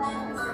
I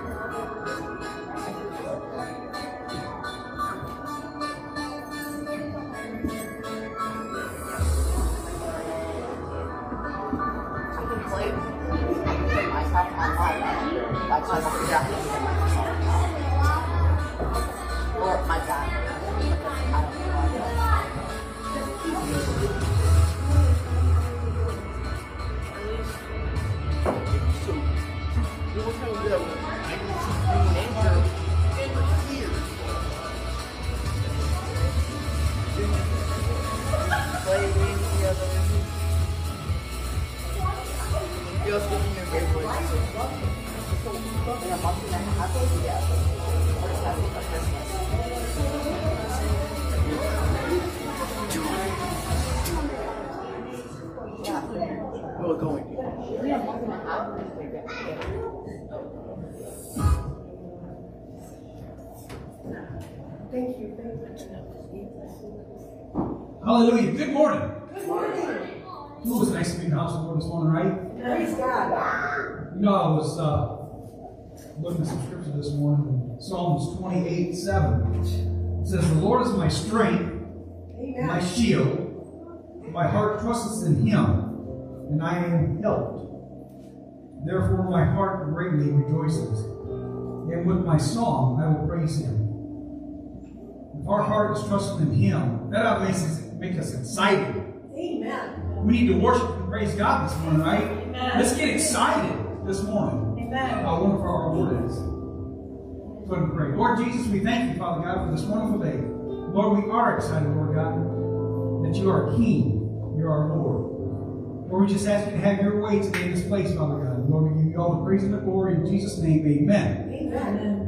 It says, The Lord is my strength, my shield. My heart trusts in him, and I am helped. Therefore, my heart greatly rejoices. And with my song, I will praise him. If our heart is trusting in him, that ought to make us, make us excited. Amen. We need to worship and praise God this morning, right? Amen. Let's get excited this morning. Amen. How wonderful our Lord is. Pray. Lord Jesus, we thank you, Father God, for this wonderful day. Lord, we are excited, Lord God, that you are King, you're our Lord. Lord, we just ask you to have your way today in this place, Father God. Lord, we give you all the praise and the glory in Jesus' name. Amen. Amen.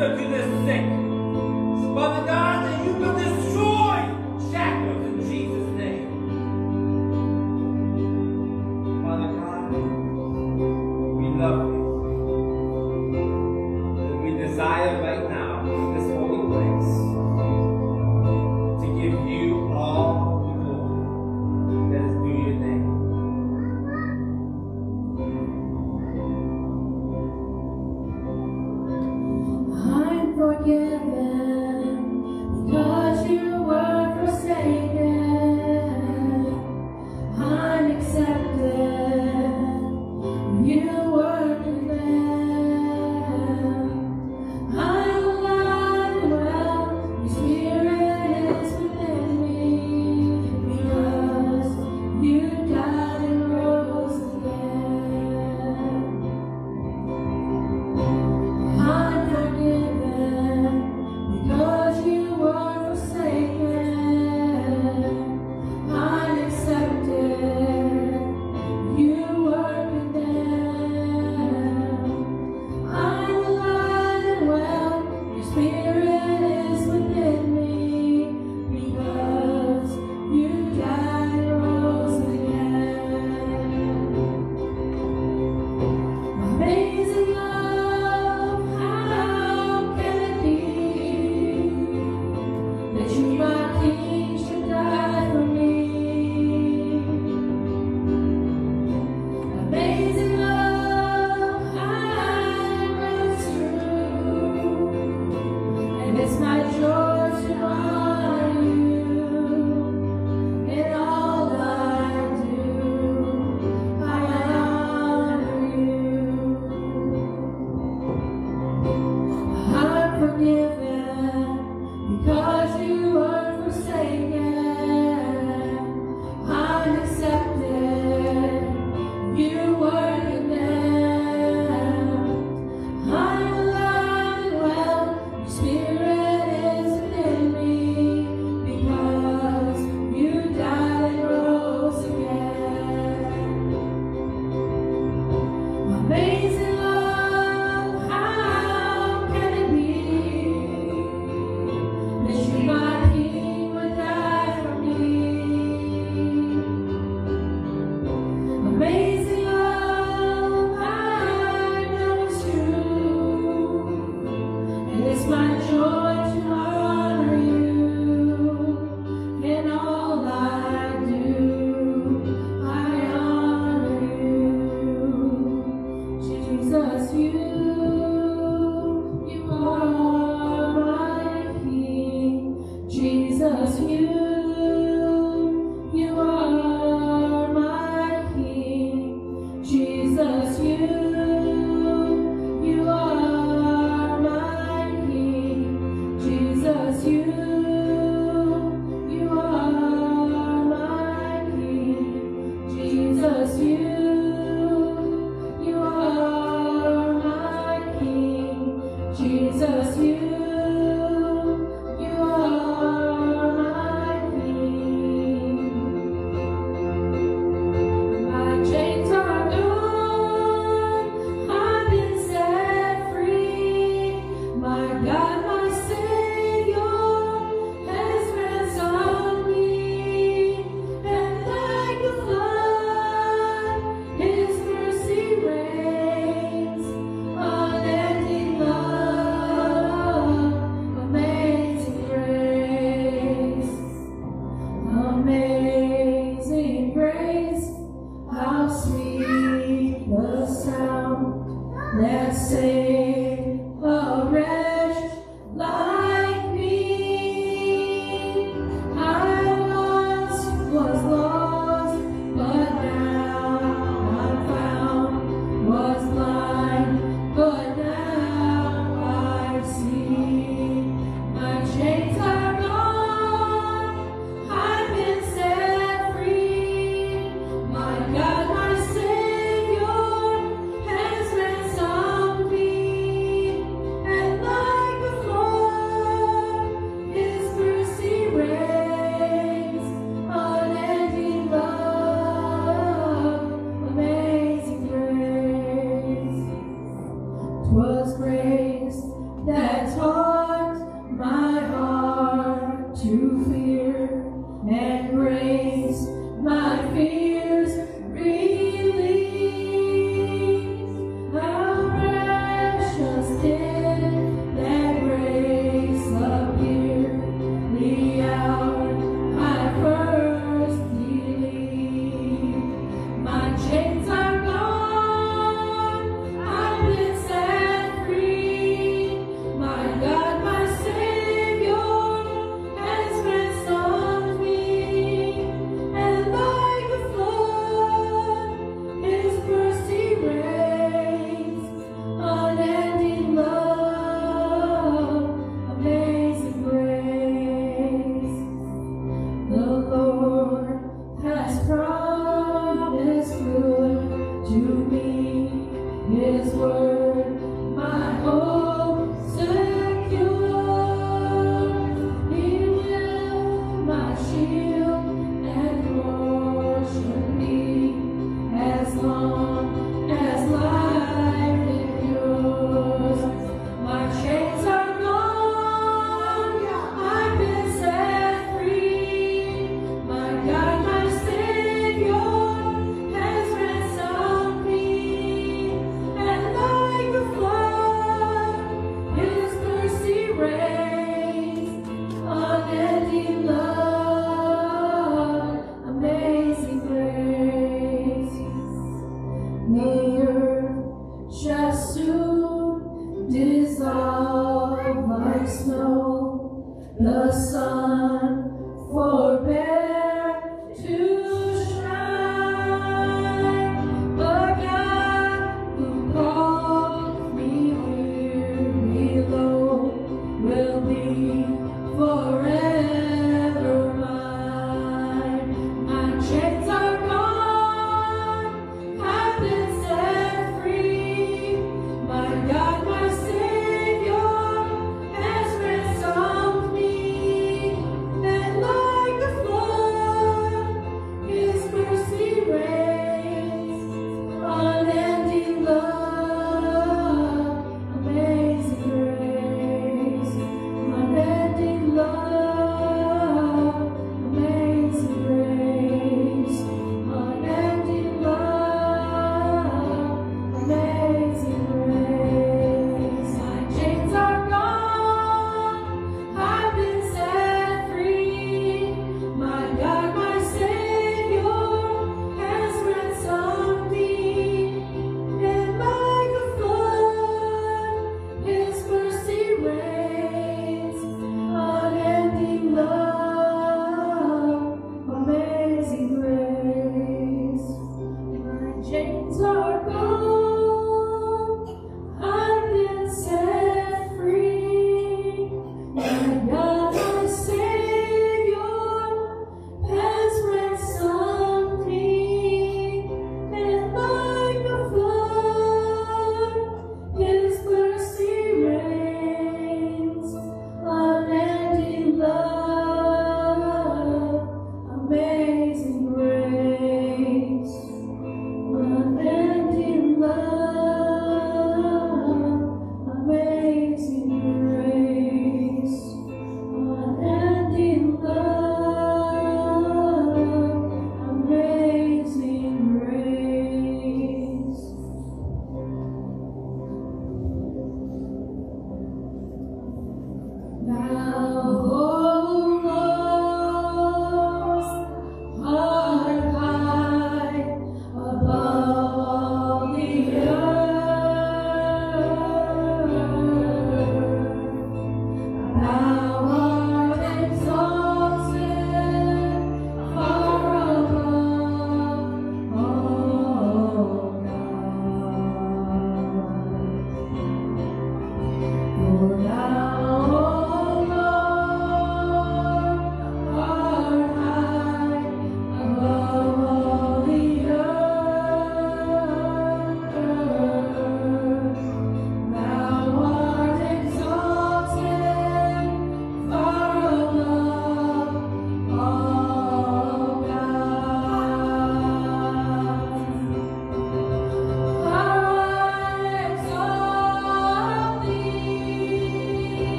To the sick. Father God, that you put destroy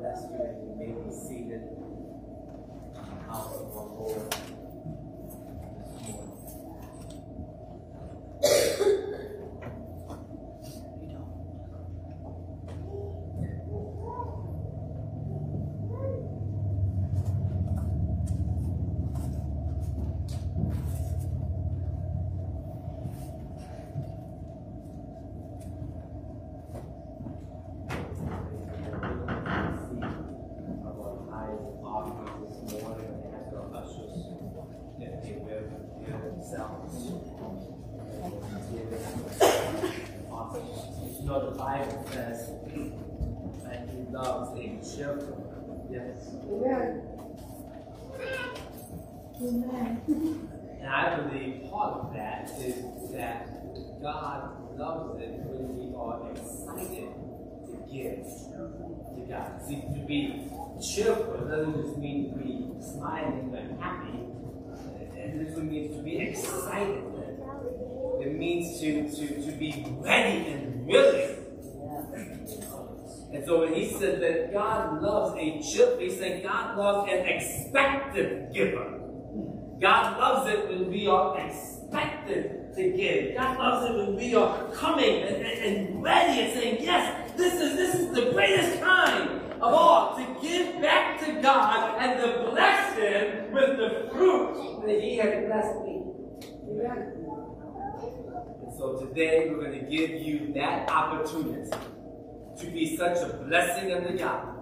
bless you and you may be seated. In the house of our Lord this morning. Our highest offering this morning and ask our ushers if they will give themselves. Awesome. You know, the Bible says that he loves a cheerful gift. Amen. And I believe part of that is that God loves it when we are excited give to God. See, to be cheerful doesn't just mean to be smiling and happy. It literally means to be excited. It means to, to, to be ready and willing. And so when he said that God loves a cheerful, he's saying God loves an expectant giver. God loves it when we are expected to give. God loves it when we are coming and, and, and ready and saying, Yes, this is this is the greatest time of all to give back to God and to bless Him with the fruit that He has blessed me. Amen. And so today we're going to give you that opportunity to be such a blessing unto God.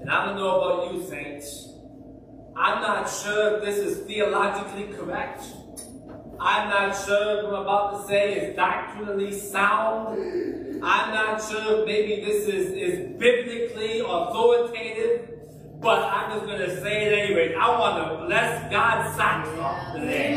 And I don't know about you, saints. I'm not sure if this is theologically correct. I'm not sure if I'm about to say is doctrinally sound. I'm not sure if maybe this is, is biblically authoritative. But I'm just going to say it anyway. I want to bless God's socks off today.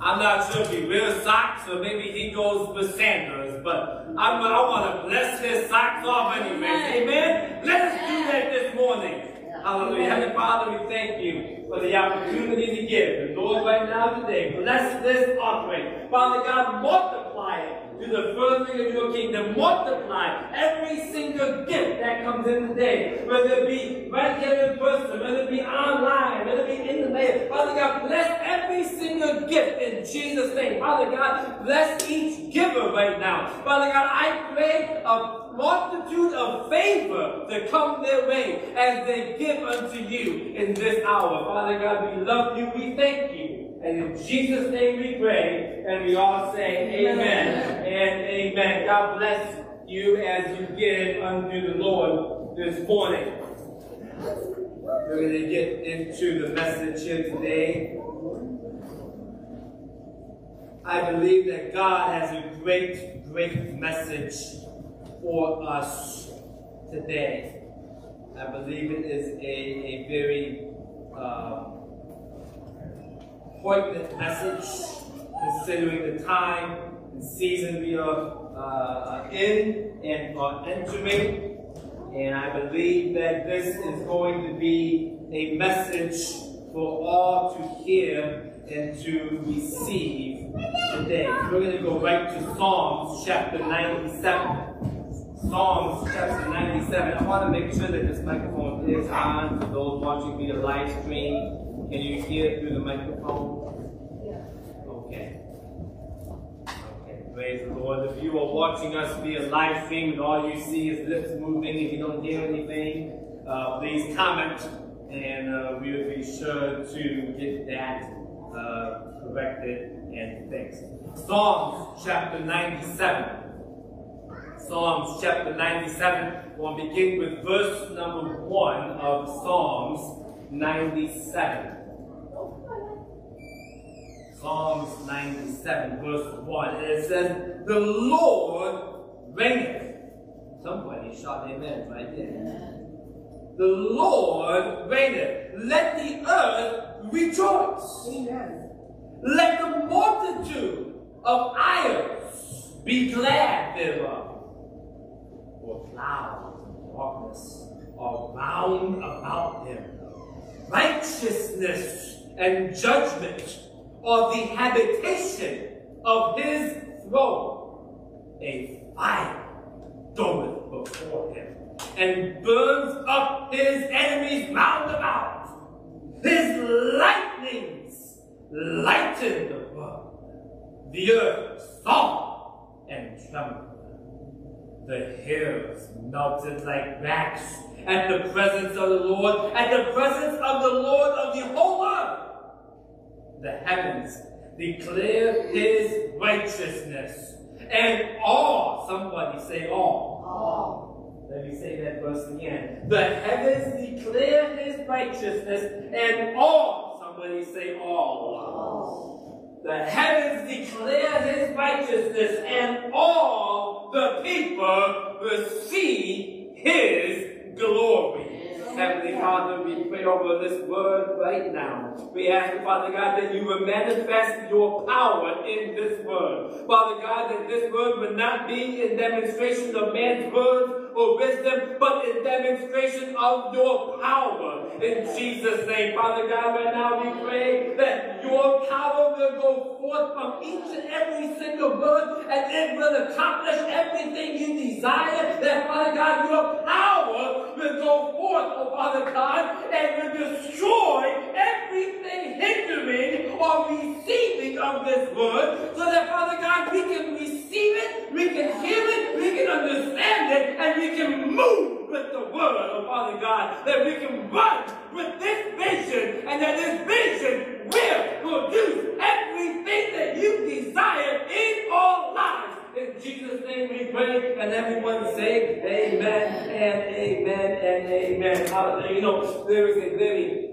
I'm not sure if he wears socks or maybe he goes with sandals, but I'm, I want to bless his socks off anyway. Amen? Let us do that this morning. Hallelujah. Heavenly Father, we thank you for the opportunity to give. And Lord, right now today, bless this offering. Father God, multiply it to the furthering of your kingdom. Multiply every single gift that comes in today, whether it be right here in person, whether it be online, whether it be in the mail. Father God, bless every single gift in Jesus' name. Father God, bless each giver right now. Father God, I pray a multitude of favor to come their way as they give unto you in this hour. Father God, we love you, we thank you. And in Jesus' name we pray, and we all say amen, and amen. God bless you as you give unto the Lord this morning. We're going to get into the message here today. I believe that God has a great, great message for us today. I believe it is a, a very uh, poignant message considering the time and season we are uh, in and are entering. And I believe that this is going to be a message for all to hear and to receive today. We're going to go right to Psalms chapter 97. Psalms chapter 97. I want to make sure that this microphone is on for those watching via live stream. Can you hear through the microphone? Okay. Okay. Praise the Lord. If you are watching us via live stream and all you see is lips moving and you don't hear anything, uh, please comment and uh, we will be sure to get that uh, corrected and fixed. Psalms chapter 97. Psalms chapter 97. We'll begin with verse number 1 of Psalms 97. Psalms 97, verse 1. And it says, The Lord reigneth. Somebody shout amen right there. The Lord reigneth. Let the earth rejoice. Amen. Let the multitude of idols be glad thereof. For clouds and darkness are round about them. Righteousness and judgment are the habitation of his throne. A fire goeth before him and burns up his enemies round about. His lightnings lighten the world. The earth saw and trembled. The hills melted like wax at the presence of the Lord, at the presence of the Lord of the whole earth. The heavens declare his righteousness, and all, somebody say all. All. Let me say that verse again. The heavens declare his righteousness, and all, somebody say all. All. The heavens declare his righteousness, and all the people will see his glory. Heavenly Father, we pray over this word right now. We ask, Father God, that you will manifest your power in this word. Father God, that this word would not be a demonstration of man's words wisdom, but in demonstration of your power. In Jesus' name, Father God, right now we pray that your power will go forth from each and every single word, and it will accomplish everything you desire. That, Father God, your power will go forth, oh Father God, and will destroy everything hindering or receiving of this word, so that, Father God, we can receive it, we can hear it, we can understand it, and we can move with the word, oh Father God, that we can run with this vision, and that this vision will produce everything that you desire in our lives. In Jesus' name we pray, and everyone say amen and amen and amen. Hallelujah. You know, there is a very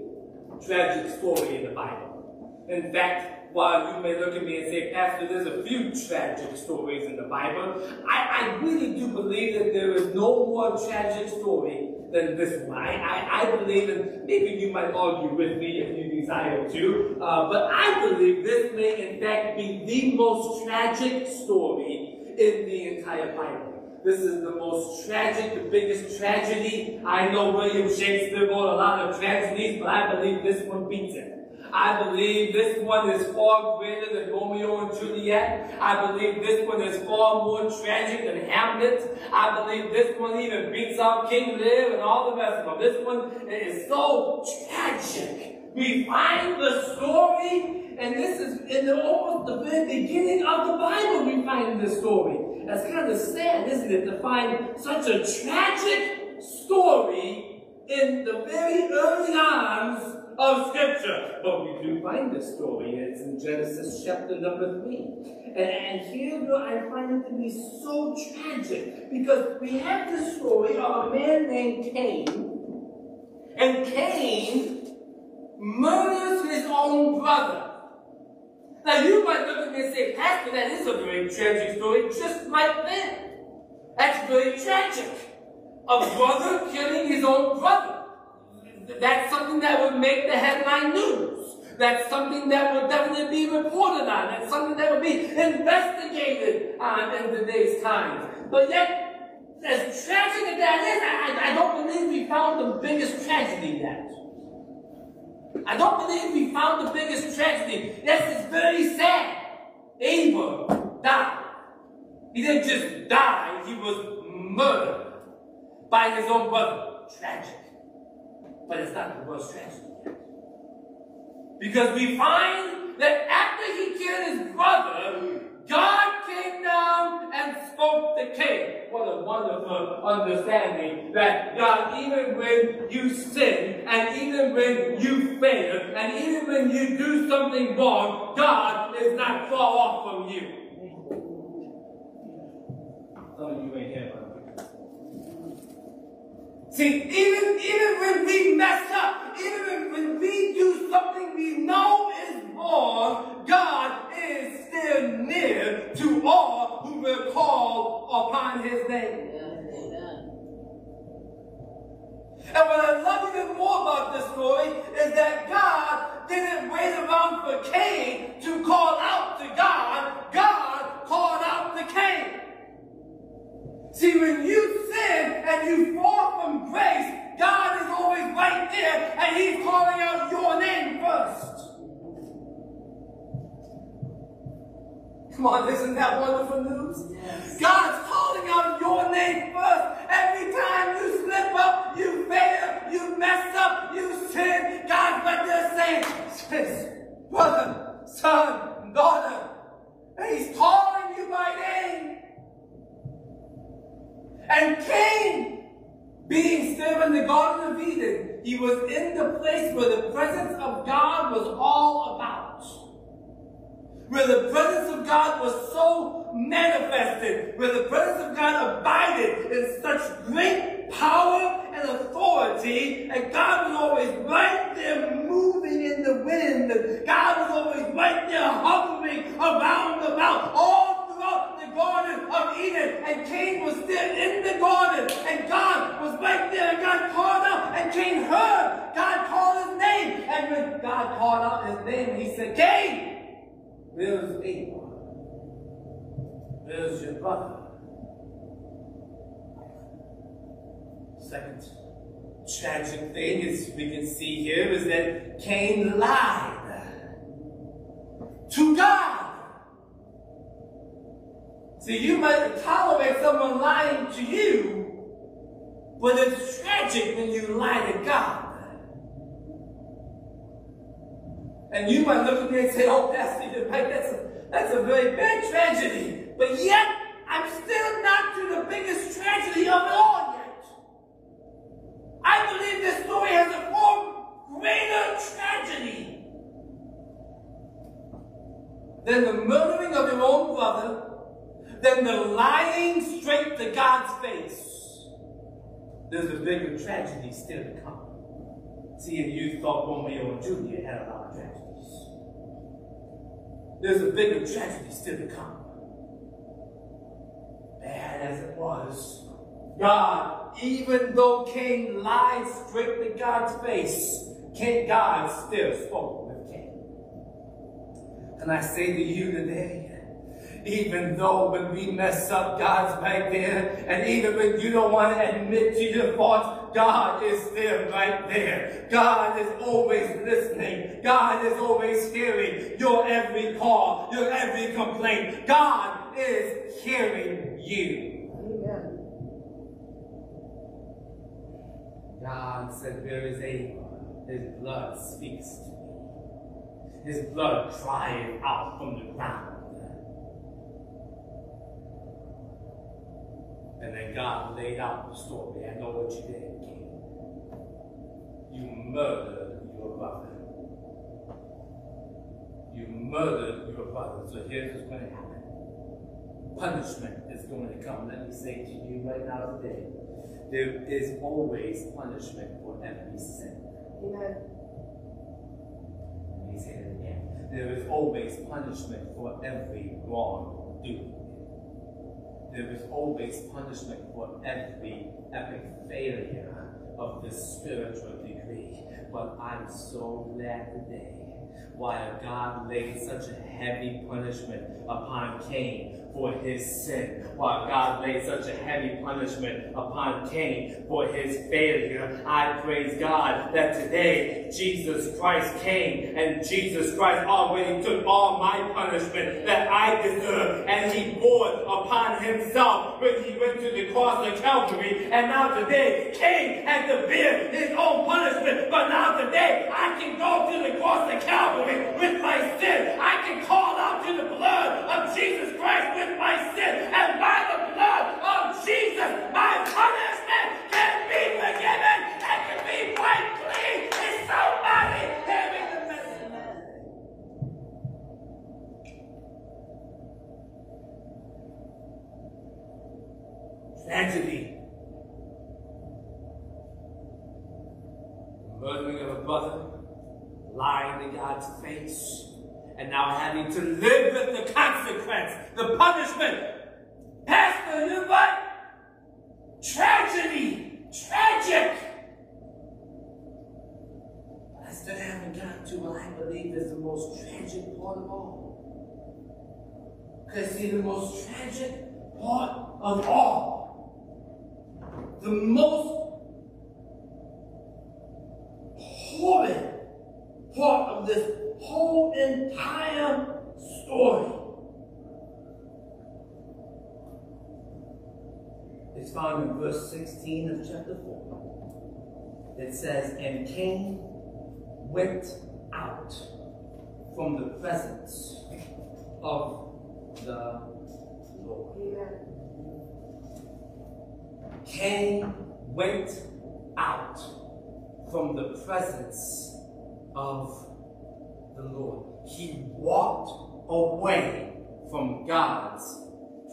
tragic story in the Bible. In fact, while you may look at me and say, Pastor, there's a few tragic stories in the Bible, I, I really do believe that there is no more tragic story than this one. I, I, I believe, and maybe you might argue with me if you desire to, uh, but I believe this may in fact be the most tragic story in the entire Bible. This is the most tragic, the biggest tragedy. I know William Shakespeare wrote a lot of tragedies, but I believe this one beats it. I believe this one is far greater than Romeo and Juliet. I believe this one is far more tragic than Hamlet. I believe this one even beats out King Lear and all the rest of them. This one is so tragic. We find the story, and this is in the, almost the very beginning of the Bible. We find this story. That's kind of sad, isn't it, to find such a tragic story in the very early arms of Scripture. But we do find this story. It's in Genesis chapter number 3. And, and here I find it to be so tragic because we have the story of a man named Cain. And Cain murders his own brother. Now you might look at me and say, Pastor, that is a very tragic story, just like that. That's very tragic. A brother killing his own brother. That's something that would make the headline news. That's something that would definitely be reported on. That's something that would be investigated on in today's times. But yet, as tragic as that is, I, I don't believe we found the biggest tragedy yet. I don't believe we found the biggest tragedy. Yes, it's very sad. Abel died. He didn't just die, he was murdered by his own brother. Tragic. But it's not the worst tragedy. Because we find that after he killed his brother, God came down and spoke to Cain. What a wonderful understanding that God, even when you sin, and even when you fail, and even when you do something wrong, God is not far off from you. Some of you See, even, even when we mess up, even when we do something we know is wrong, God is still near to all who will call upon his name. And what I love even more about this story is that God didn't wait around for Cain to call out to God. God called out to Cain. See, when you sin and you fall from grace, God is always right there and He's calling out your name first. Come on, isn't that wonderful news? God's calling out your name first. Every time you slip up, you fail, you mess up, you sin, God's right there saying, brother, son, daughter. And He's calling you by name. And Cain, being still in the Garden of Eden, he was in the place where the presence of God was all about. Where the presence of God was so manifested, where the presence of God abided in such great power and authority, and God was always right there moving in the wind, and God was always right there hovering around about all Garden of Eden, and Cain was still in the garden, and God was right there, and God called out, and Cain heard God call his name, and when God called out his name, he said, Cain! Where's Abel? Where's your brother? Second tragic thing is we can see here is that Cain lied to God. See, you might tolerate someone lying to you, but it's tragic when you lie to God. And you might look at me and say, oh, Pastor. That's a, that's a very bad tragedy. But yet, I'm still not to the biggest tragedy of it all yet. I believe this story has a far greater tragedy than the murdering of your own brother, than the lying straight to God's face. There's a bigger tragedy still to come. See, if you thought Romeo and Juliet had a lot of tragedies. There's a bigger tragedy still to come. Bad as it was, God, even though Cain lied straight to God's face, King God still spoke with Cain. Can I say to you today, even though when we mess up, God's right there, and even when you don't want to admit to your faults, God is still right there. God is always listening. God is always hearing your every call, your every complaint. God is hearing you. Amen. God said, Where is Abel? His blood speaks to me. His blood crying out from the ground. And then God laid out the story. I know what you did, Cain. You murdered your brother. You murdered your brother. So here's what's going to happen. Punishment is going to come. Let me say to you right now today, there is always punishment for every sin. Amen. Let me say that again. There is always punishment for every wrongdoing. There is always punishment for every epic failure of the spiritual degree. But I'm so glad today why God laid such a heavy punishment upon Cain for his sin, while God laid such a heavy punishment upon Cain for his failure. I praise God that today Jesus Christ came and Jesus Christ already took all my punishment that I deserve and he bore upon himself when he went to the cross of Calvary. And now today, Cain had to bear his own punishment, but now today I can go to the cross of Calvary with my sin. I can call out to the blood of Jesus Christ my sin. And by the blood of Jesus, my punishment can be forgiven and can be wiped clean. Is somebody hearing the message? Tragedy. Murdering of a brother, lying to God's face, and now having to live with the consequence, the punishment. Pastor, you're right. Tragedy. Tragic. I still haven't gotten to what I believe is the most tragic part of all. Because, see, the most tragic part of all, the most horrid part of this whole entire story is found in verse 16 of chapter 4. It says, And Cain went out from the presence of the Lord. Amen. Cain went out from the presence of the Lord. He walked away from God's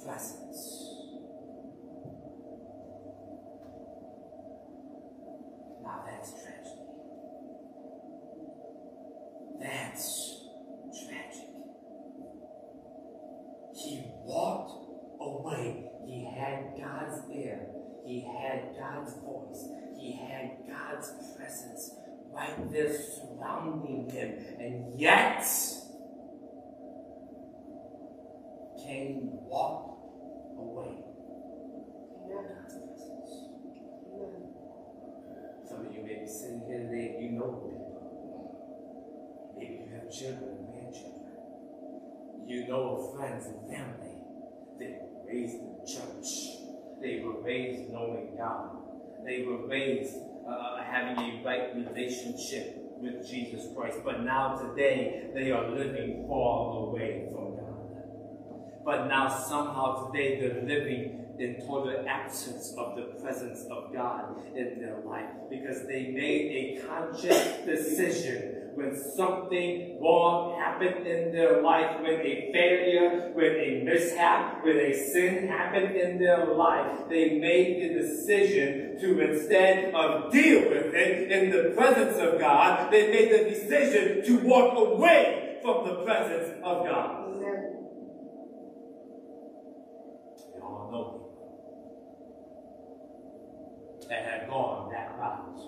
presence. Now that's tragedy. That's tragic. He walked away. He had God's ear. He had God's voice. He had God's presence there surrounding him. And yet, Cain walked away. Some of you may be sitting here today and you know people. Maybe you have children and grandchildren. You know of friends and family. They were raised in the church. They were raised knowing God. They were raised uh, having a right relationship with Jesus Christ. But now today they are living far away from God. But now somehow today they're living in total absence of the presence of God in their life because they made a conscious decision when something wrong happened in their life, when a failure, when a mishap, when a sin happened in their life, they made the decision to instead of deal with it in the presence of God, they made the decision to walk away from the presence of God. Amen. We all know that have gone that route.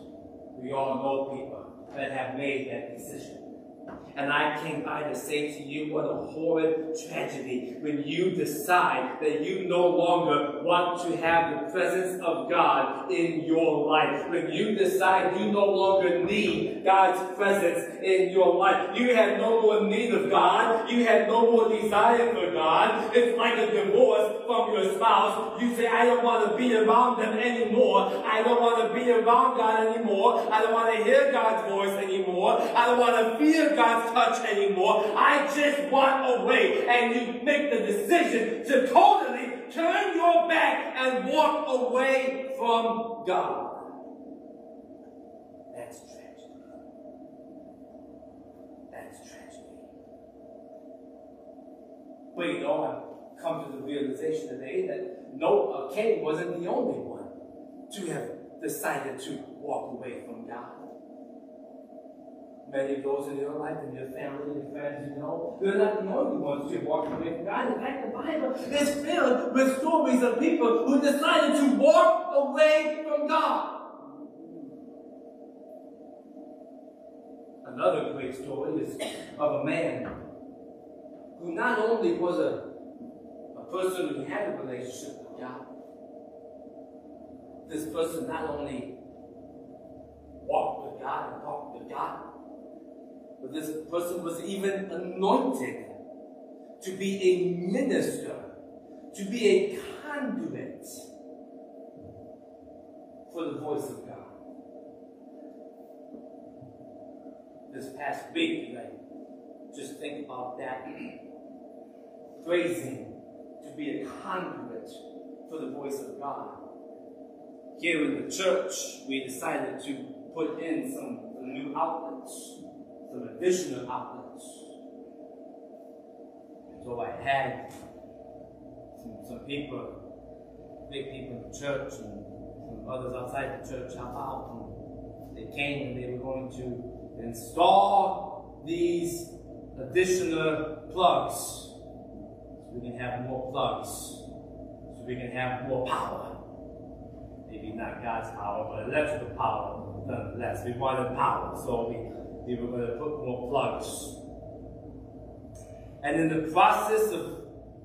We all know people that have made that decision. And I came by to say to you, what a horrid tragedy when you decide that you no longer want to have the presence of God in your life. When you decide you no longer need God's presence in your life. You have no more need of God. You have no more desire for God. It's like a divorce from your spouse. You say, I don't want to be around them anymore. I don't want to be around God anymore. I don't want to hear God's voice anymore. I don't want to feel God's touch anymore. I just want away. And you make the decision to totally turn your back and walk away from God. That's tragedy. That's tragedy. You know, I've come to the realization today that no, uh, Cain wasn't the only one to have decided to walk away from God. Many of those in your life and your family and friends, you know, they're not the only ones who walk away from God. In fact, the Bible is filled with stories of people who decided to walk away from God. Another great story is of a man who not only was a, a person who had a relationship with God, this person not only walked with God and talked with God, but this person was even anointed to be a minister, to be a conduit for the voice of God. This past week, I just think about that phrasing to be a conduit for the voice of God. Here in the church, we decided to put in some, some new outlets, some additional outlets. So I had some, some people, big people in the church and some others outside the church help out. And they came and they were going to install these additional plugs so we can have more plugs, so we can have more power. Maybe not God's power, but electrical power nonetheless. We wanted power, so we they were going to put more plugs. And in the process of,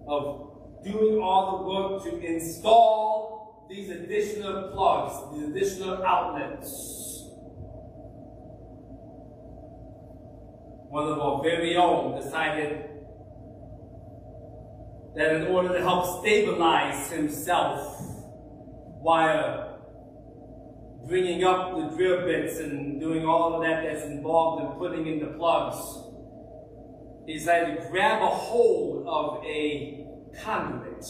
of doing all the work to install these additional plugs, these additional outlets, one of our very own decided that in order to help stabilize himself while bringing up the drill bits and doing all of that that's involved in putting in the plugs, he decided to grab a hold of a conduit.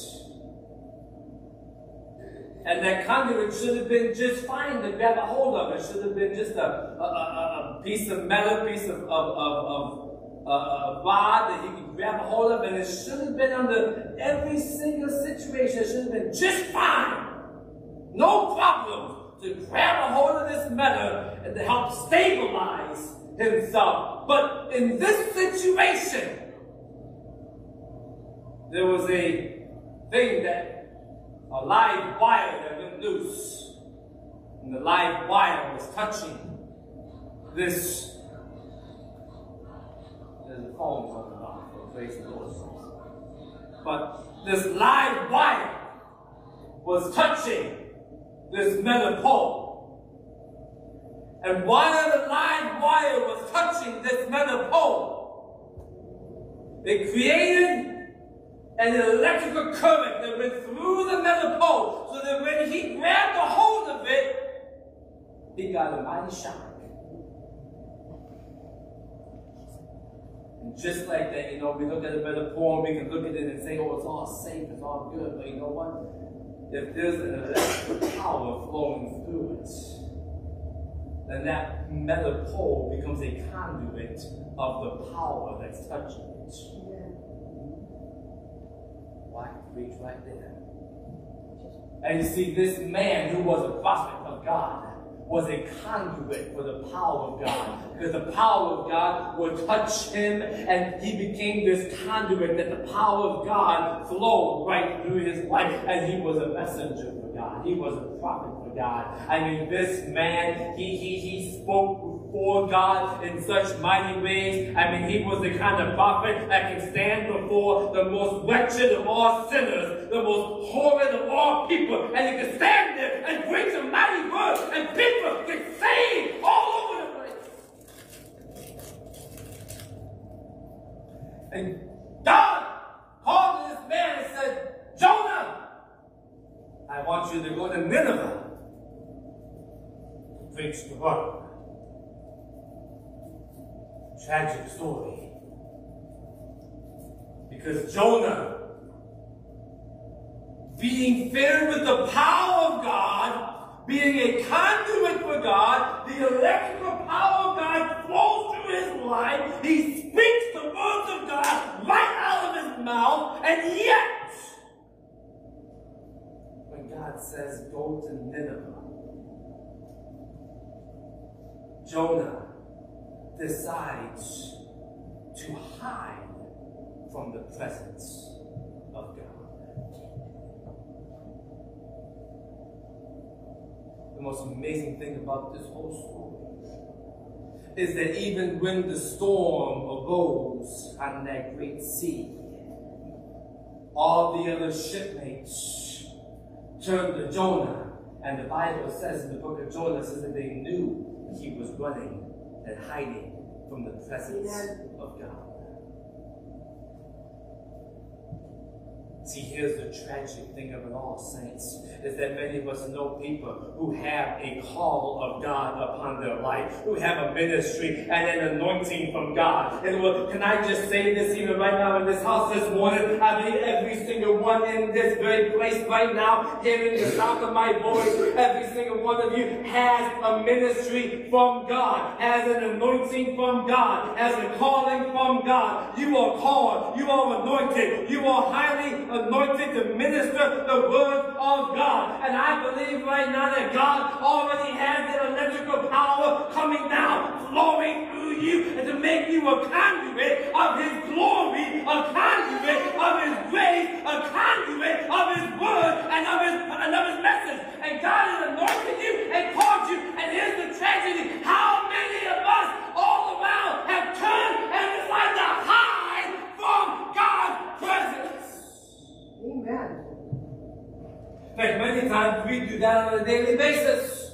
And that conduit should have been just fine to grab a hold of. It should have been just a, a, a, a piece of metal, piece of, of, of, of uh, rod that he could grab a hold of, and it should have been under every single situation. It should have been just fine. No problem to grab a hold of this metal and to help stabilize himself. But in this situation, there was a thing that a live wire that went loose. And the live wire was touching this. There's a phone on the praise the Lord. But this live wire was touching this metal pole. And while the live wire was touching this metal pole, it created an electrical current that went through the metal pole so that when he grabbed a hold of it, he got a mighty shock. And just like that, you know, we look at a pole and we can look at it and say, oh, it's all safe, it's all good. But you know what? If there's an electric power flowing through it, then that metal pole becomes a conduit of the power that's touching it. Why preach right there? And you see, this man who was a prophet of God was a conduit for the power of God. Because the power of God would touch him and he became this conduit that the power of God flowed right through his life. And he was a messenger for God. He was a prophet for God. I mean, this man, he, he, he spoke before God in such mighty ways. I mean, he was the kind of prophet that can stand before the most wretched of all sinners, the most horrid of all people, and he can stand there and preach a mighty word, and people get saved all over the place. And God called this man and said, Jonah, I want you to go to Nineveh to preach the word tragic story. Because Jonah, being filled with the power of God, being a conduit for God, the electrical power of God flows through his life. He speaks the words of God right out of his mouth, and yet, when God says, Go to Nineveh, Jonah decides to hide from the presence of God. The most amazing thing about this whole story is that even when the storm arose on that great sea, all the other shipmates turned to Jonah, and the Bible says in the book of Jonah says that they knew he was running and hiding from the presence of God. See, here's the tragic thing of it all, saints, is that many of us know people who have a call of God upon their life, who have a ministry and an anointing from God. And well, can I just say this even right now in this house this morning? I believe every single one in this very place right now, hearing the sound of my voice, every single one of you has a ministry from God, has an anointing from God, has a calling from God. You are called, you are anointed, you are highly anointed anointed to minister the word of God. And I believe right now that God already has the electrical power coming down, flowing through you, and to make you a conduit of his glory, a conduit of his grace, a conduit of his word, and of his, and of his message. And God has anointed you and called you, and here's the tragedy. How many of us all around have turned and decided to hide from God's presence? Amen. Fact, many times we do that on a daily basis.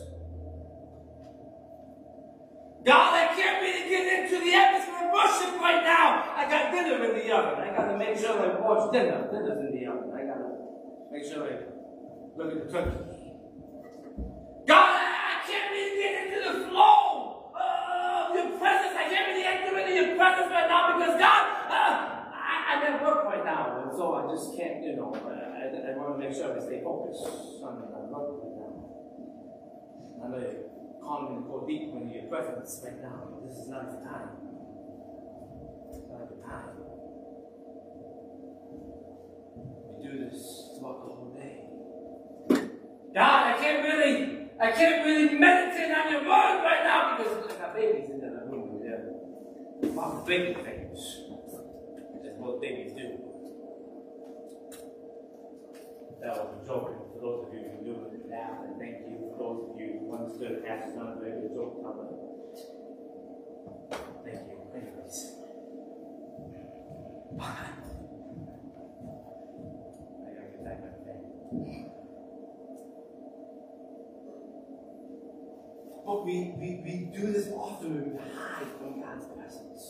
God, I can't really get into the atmosphere of worship right now. I got dinner in the oven. I gotta make sure I watch dinner. Dinner's in the oven. I gotta make sure I look at the turkey. God, I can't really get into the flow of your presence. I can't really enter into your presence right now because God, uh, I, I'm at work right now, and so I just can't, you know, uh, I, I want to make sure I stay focused on my work right now. I'm going to come and go deep into your presence right now. This is not the time. Not the time. We do this throughout the whole day. God, I can't really, I can't really meditate on your word right now because I got babies in the room them. Mom, baby things. What do. That was a joke. For those of you who knew it, now, and thank you. For those of you who understood it, that's not a joke. Thomas. Thank you. Anyways. I gotta. But we, we, we do this often when we hide from God's presence.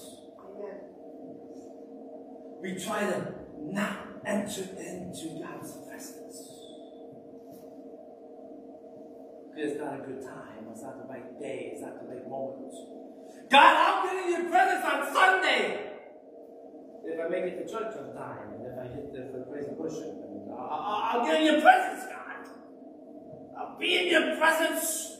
We try to not enter into God's presence. It's not a good time. It's not the right day. It's not the right moment. God, I'll get in your presence on Sunday. If I make it to church on time, and if I hit the, the praise and worship, I'll, I'll, get in your presence, God. I'll be in your presence.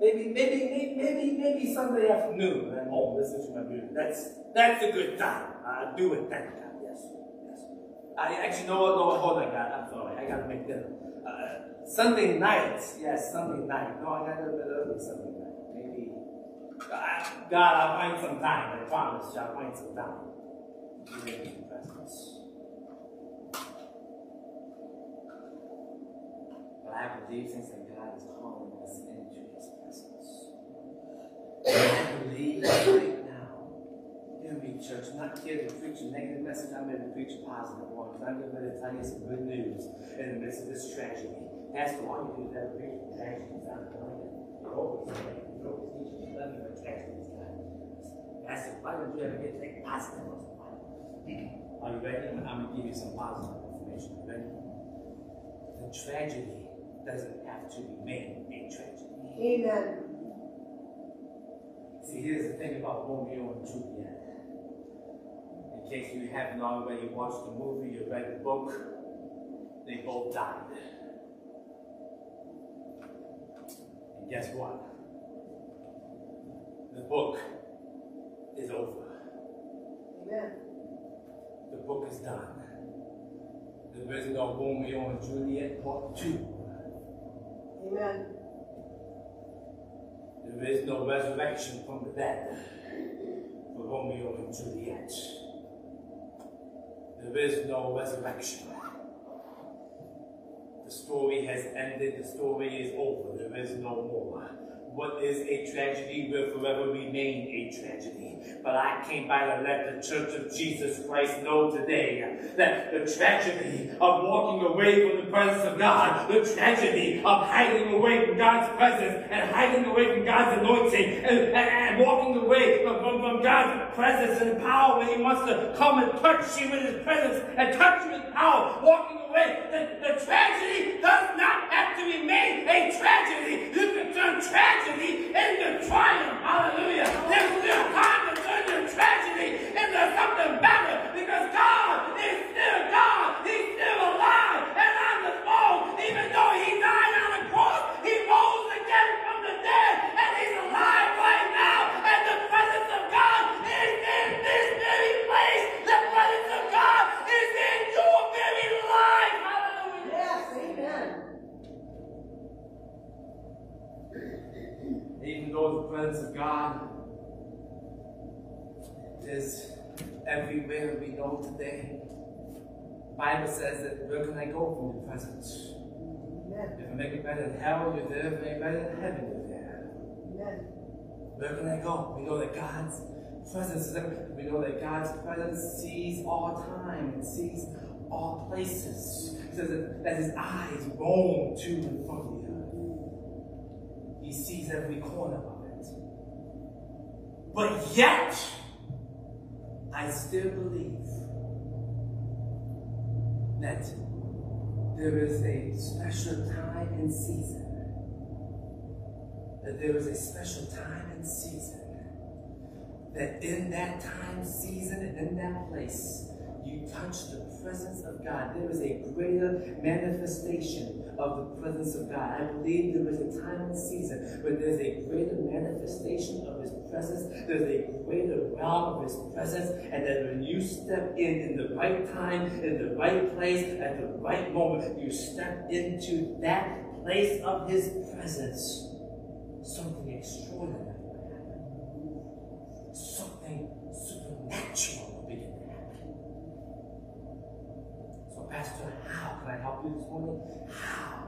Maybe, maybe, maybe, maybe, maybe Sunday afternoon I'm home listening to my music. That's that's a good time. I'll do it then, God. Yes, yes. I actually know what. No, hold on, God. I'm sorry. I gotta make dinner. Uh, Sunday night. Yes, Sunday night. No, I got a little bit early Sunday night. Maybe. God, God, I'll find some time. I promise you, I'll find some time. But I believe since that God is calling us into His presence. I believe right now, hear me, church, I'm not here to preach a negative message, I'm here to preach a positive one. I'm here to tell you some good news in the midst of this tragedy. Pastor, why you do that preach tragedies? I'm telling you. You're always saying, you're always teaching, you love me for tragedies, God. Pastor, why don't you ever get take positive ones? Are you ready? I'm going to give you some positive information. You ready? The tragedy doesn't have to be remain a tragedy. Amen. See, here's the thing about Romeo and Juliet. In case you haven't already watched the movie or read the book, they both died. And guess what? The book is over. Amen. The book is done. There is no Romeo and Juliet part two. Amen. There is no resurrection from the dead for Romeo and Juliet. There is no resurrection. The story has ended, the story is over, there is no more. What is a tragedy will forever remain a tragedy. But I came by to let the Church of Jesus Christ know today that the tragedy of walking away from the presence of God, the tragedy of hiding away from God's presence and hiding away from God's anointing and, and, and walking away from, from, God's presence and power when He wants to come and touch you with His presence and touch you with power, walking The, the tragedy does not have to remain a tragedy. You can turn tragedy into triumph. Hallelujah. There's still time to turn your tragedy into something better because God is still God. He's still alive and on the throne. Even though He died on the cross, He rose again from the dead and He's alive right now. And the presence of God is in this very place. The presence of God is in your very life. Hallelujah. Yes. Amen. Even though the presence of God is everywhere we go today, Bible says that where can I go from your presence? Amen. If I make it better than hell, you're there. If I make it better than heaven, you're there. Amen. Where can I go? We know that God's presence is everywhere. We know that God's presence sees all time and sees all places. He says that, that his eyes roam to and from the earth. He sees every corner of it. But yet, I still believe that there is a special time and season. That there is a special time and season. That in that time, season, and in that place, you touch the presence of God. There is a greater manifestation of the presence of God. I believe there is a time and season where there's a greater manifestation of His presence. There's a greater realm of His presence. And that when you step in in the right time, in the right place, at the right moment, you step into that place of His presence. Something extraordinary. Something supernatural Pastor, how can I help you this morning? How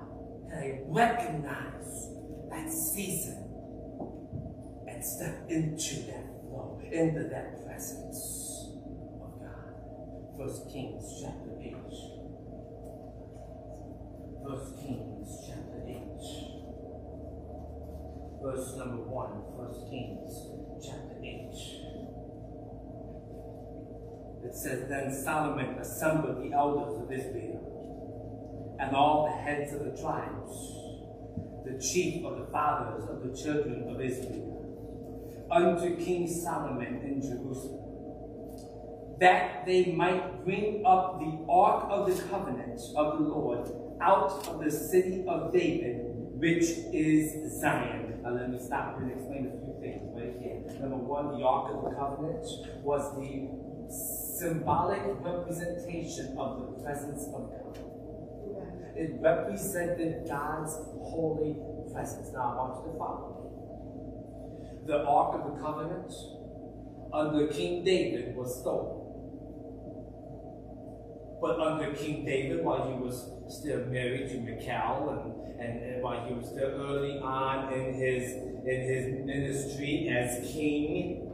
can I recognize that season and step into that flow, into that presence of God? First Kings chapter 8. First Kings chapter 8. Verse number 1, First Kings chapter 8. It says, Then Solomon assembled the elders of Israel and all the heads of the tribes, the chief of the fathers of the children of Israel, unto King Solomon in Jerusalem, that they might bring up the ark of the covenant of the Lord out of the city of David, which is Zion. Now let me stop and explain a few things right here. Number one, the ark of the covenant was the symbolic representation of the presence of God. It represented God's holy presence. Now I want you. The ark of the covenant under King David was stolen. But under King David, while he was still married to Michal, and, and, and while he was still early on in his in his ministry as king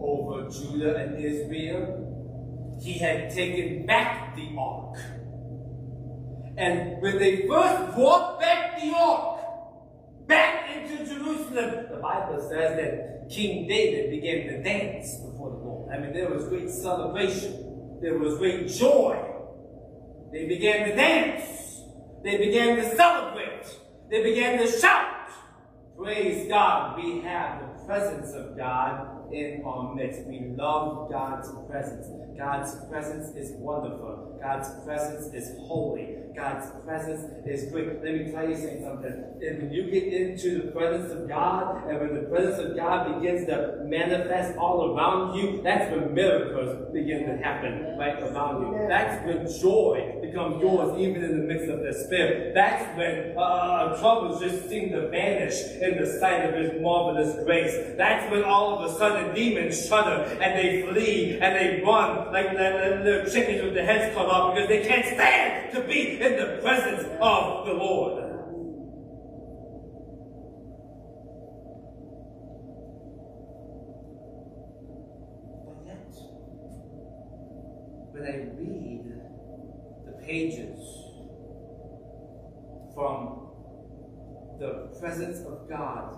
over Judah and Israel, he had taken back the ark. And when they first brought back the ark back into Jerusalem, the Bible says that King David began to dance before the Lord. I mean, there was great celebration, there was great joy. They began to dance, they began to celebrate, they began to shout. Praise God, we have the presence of God in our midst. We love God's presence. God's presence is wonderful. God's presence is holy. God's presence is great. Let me tell you something. And when you get into the presence of God, and when the presence of God begins to manifest all around you, that's when miracles begin to happen right around you. That's when joy becomes yours, even in the midst of despair. That's when uh, troubles just seem to vanish in the sight of His marvelous grace. That's when all of a sudden demons shudder and they flee and they run like little chickens with their heads cut off because they can't stand to be in the presence of the Lord. But yet, when I read the pages from the presence of God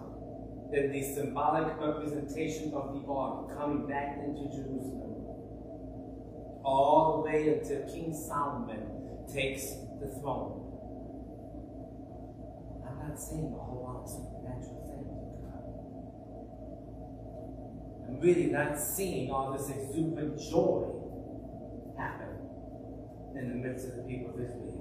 in the symbolic representation of the ark coming back into Jerusalem, all the way until King Solomon takes the throne. I'm not saying a whole lot of supernatural things. I'm really not seeing all this exuberant joy happen in the midst of the people of Israel.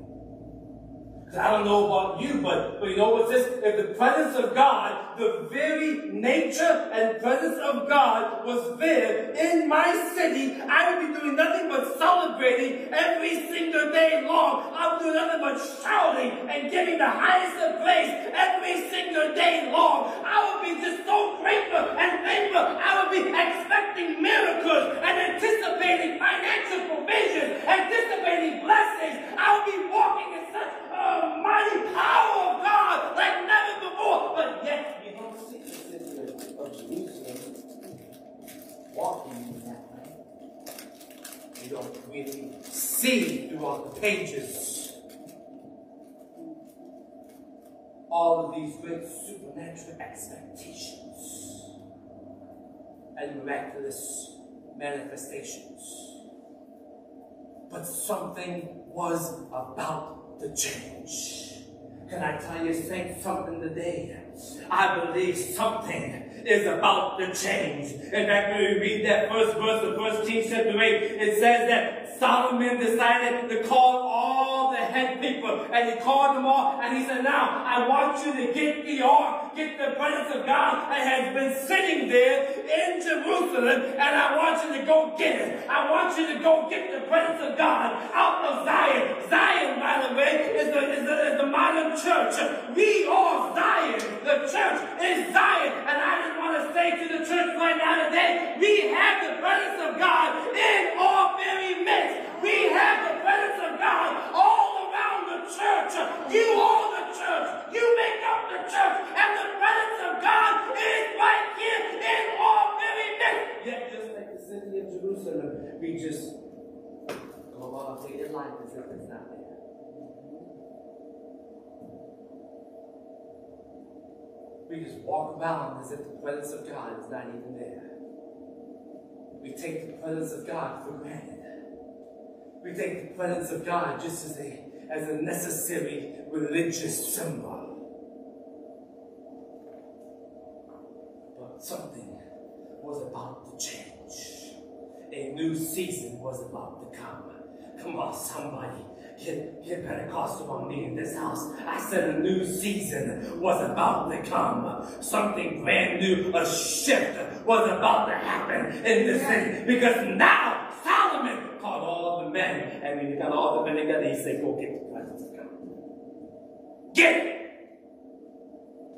I don't know about you, but, but you know what's this? If the presence of God, the very nature and presence of God was there in my city, I would be doing nothing but celebrating every single day long. I would do nothing but shouting and giving the highest of praise every single day long. I would be just so grateful and thankful. I would be expecting miracles and anticipating financial provision, anticipating blessings. I would be walking in such a mighty power of God like never before. But yet we don't see the city of Jerusalem walking in that way. We see throughout the pages. All of these great supernatural expectations and miraculous manifestations. But something was about to change. Can I tell you, something today? I believe something is about to change. In fact, when we read that first verse of First Kings chapter 8, it says that Solomon decided to call all head people, and he called them all, and he said, now, I want you to get the ark, get the presence of God that has been sitting there in Jerusalem, and I want you to go get it. I want you to go get the presence of God out of Zion. Zion, by the way, is the, is the, is the modern church. We are Zion. The church is Zion. And I just want to say to the church right now today, we have the presence of God in our very midst. We have the presence of God all church. You are the church. You make up the church. And the presence of God is right here in our very midst. Yet just like the city of Jerusalem, we just go along in life as if it's not there. We just walk around as if the presence of God is not even there. We take the presence of God for granted. We take the presence of God just as a, as a necessary religious symbol. But something was about to change. A new season was about to come. Come on, somebody. Get, get Pentecostal on me in this house. I said a new season was about to come. Something brand new, a shift was about to happen in this city. Because now Solomon called all the men, and when he got all the men together, he said, Go get the presence of God. Get it!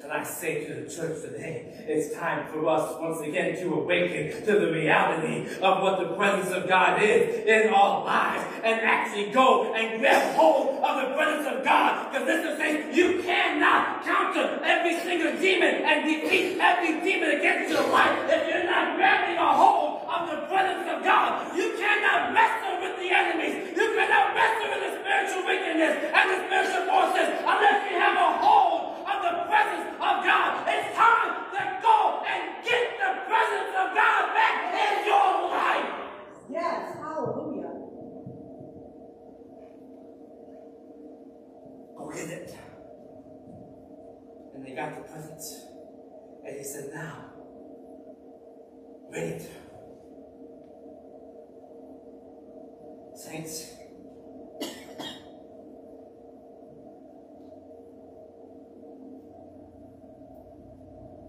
And I say to the church today, it's time for us once again to awaken to the reality of what the presence of God is in our lives and actually go and grab hold of the presence of God. Because this is saying you cannot counter every single demon and defeat every demon against your life if you're not grabbing a hold of the presence of God. You cannot wrestle with the enemies. You cannot wrestle with the spiritual wickedness and the spiritual forces unless you have a hold of the presence of God. It's time to go and get the presence of God back in your life. Yes, hallelujah. Go get it. And they got the presence. And he said, now, bring it. Saints,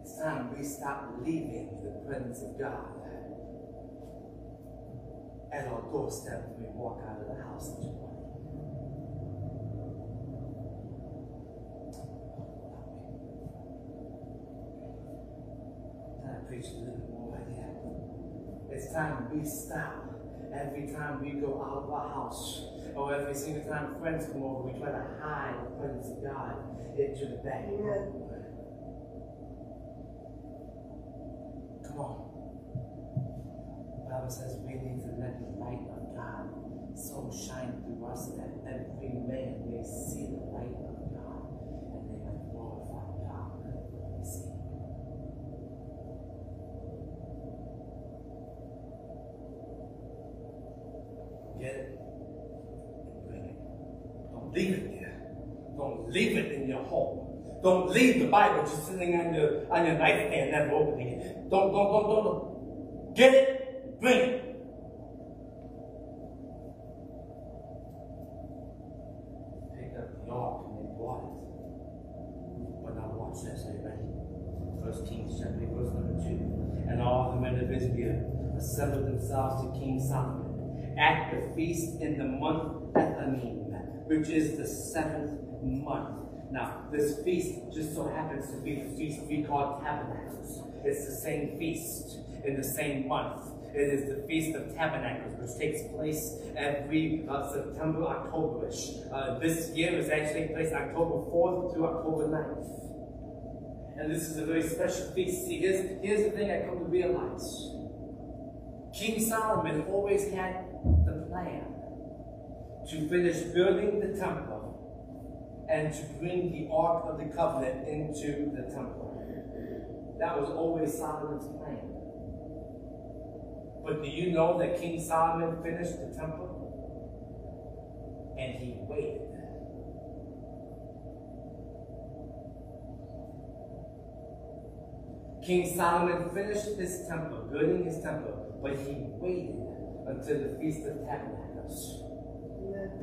it's time we stop leaving the presence of God at our doorstep when we walk out of the house each morning. Can I preach a little more right here? It's time we stop every time we go out of our house or every single time friends come over, we try to hide the presence of God into the back room. Come on. The Bible says we need to let the light of God so shine through us that every man may see the light of God and they may glorify God in what they see. Get it and bring it. Don't leave it there. Don't leave it in your home. Don't leave the Bible just sitting on your on your nightstand, never opening it. Don't don't don't don't. don't. Get it, bring it. Picked up the ark and they brought it. But now watch this, you? First Kings chapter verse number two. And all the men of Israel assembled themselves to King Solomon at the feast in the month Ethanim, which is the seventh month. Now, this feast just so happens to be the feast we call Tabernacles. It's the same feast in the same month. It is the Feast of Tabernacles, which takes place every uh, September, Octoberish. Uh, this year is actually taking place October 4th to October 9th. And this is a very special feast. See, here's, here's the thing I come to realize. King Solomon always had the plan. To finish building the temple and to bring the Ark of the Covenant into the temple. That was always Solomon's plan. But do you know that King Solomon finished the temple? And he waited. King Solomon finished his temple, building his temple, but he waited until the Feast of Tabernacles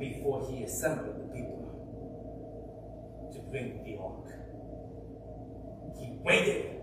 before he assembled the people to bring the ark. He waited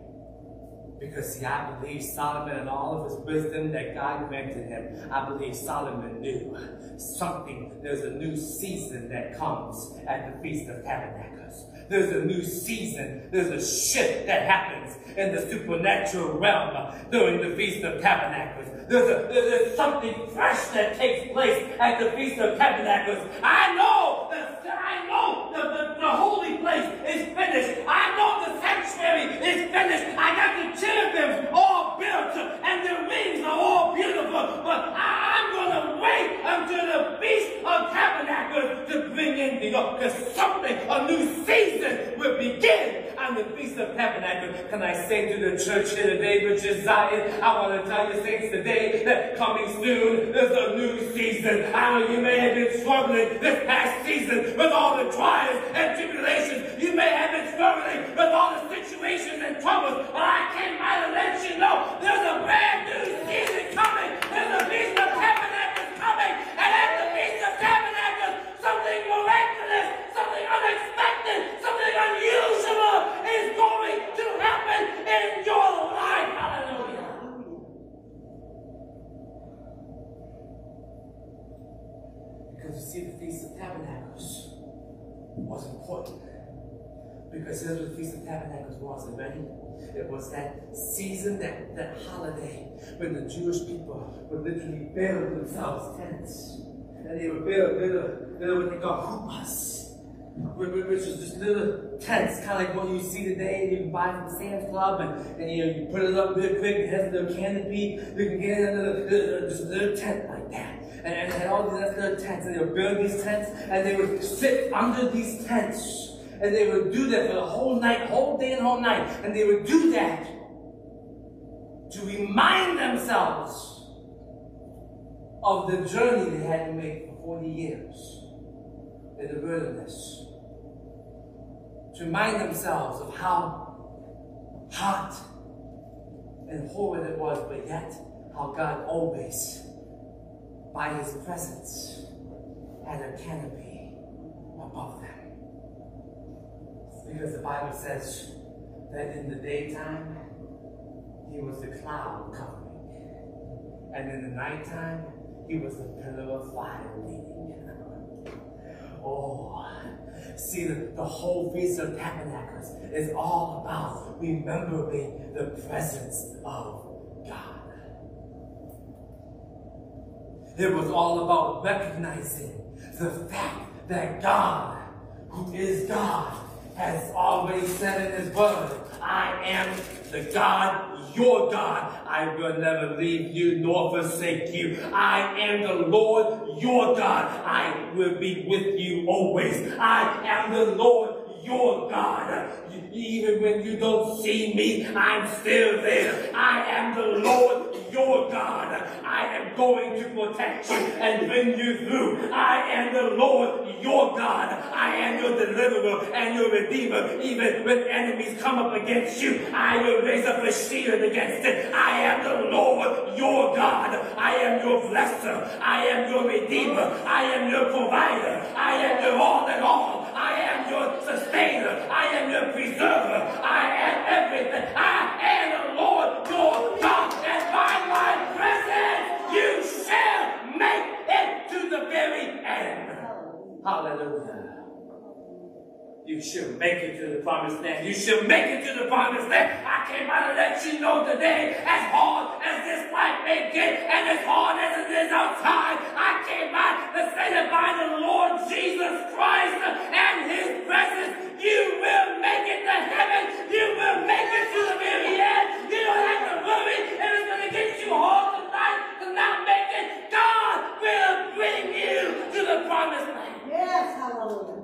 because see, I believe Solomon and all of his wisdom that God granted him, I believe Solomon knew something. There's a new season that comes at the Feast of Tabernacles. There's a new season. There's a shift that happens in the supernatural realm during the Feast of Tabernacles. There's, a, there's something fresh that takes place at the Feast of Tabernacles. I know that I know the, the, the holy place is finished. I know the sanctuary is finished. I got the cherubims all oh, built and the wings are all beautiful. But I, am going to wait until the Feast of Tabernacles to bring in the because something, a new season will begin on the Feast of Tabernacles. Can I say to the church here today, which is Zion, I want to tell you saints today that coming soon is a new season. I know you may have been struggling this past season with all the trials and tribulations. You may have been struggling with all the situations and troubles, but I came by to let you know there's a brand new season coming. There's a Feast of Tabernacles coming, and at the Feast of Tabernacles, something miraculous, something unexpected, something unusual is going to happen in your life. Hallelujah. Because you see, the Feast of Tabernacles was important. Because here's what the Feast of Tabernacles was, ready? It was that season, that, that holiday, when the Jewish people would literally build themselves tents. And they would build little, little what they call hupas. Which is just little tents, kind of like what you see today, you can buy from Sam's Club, and, and you, know, you put it up real quick, it has a little canopy, you can get in a little, little, uh, just a little tent like that. And, and they had all these little tents, and they would build these tents, and they would sit under these tents. And they would do that for the whole night, whole day and whole night. And they would do that to remind themselves of the journey they had to make for 40 years in the wilderness. To remind themselves of how hot and horrid it was, but yet how God always, by his presence, had a canopy above them. Because the Bible says that in the daytime, he was the cloud covering. And in the nighttime, he was the pillar of fire leading. Oh, see, the, the whole Feast of Tabernacles is all about remembering the presence of God. It was all about recognizing the fact that God, who is God, has already said in his word, I am the God, your God. I will never leave you nor forsake you. I am the Lord, your God. I will be with you always. I am the Lord, your God. Even when you don't see me, I'm still there. I am the Lord, your God. I am going to protect you and bring you through. I am the Lord, your God. I am your deliverer and your redeemer. Even when enemies come up against you, I will raise up a shield against it. I am the Lord, your God. I am your blesser. I am your redeemer. I am your provider. I am your all in all. I am your sustainer. I am your preserver. I am everything. I am the Lord your God. And by my presence you shall make it to the very end. Hallelujah. You shall make it to the promised land. You shall make it to the promised land. I came out to let you know today, as hard as this life may get, and as hard as it is outside, I came out to say that by the Lord Jesus Christ and His presence, you will make it to heaven. You will make it to the very end. You don't have to worry if it's going to get you hard tonight to not the promised land. Yes, hallelujah.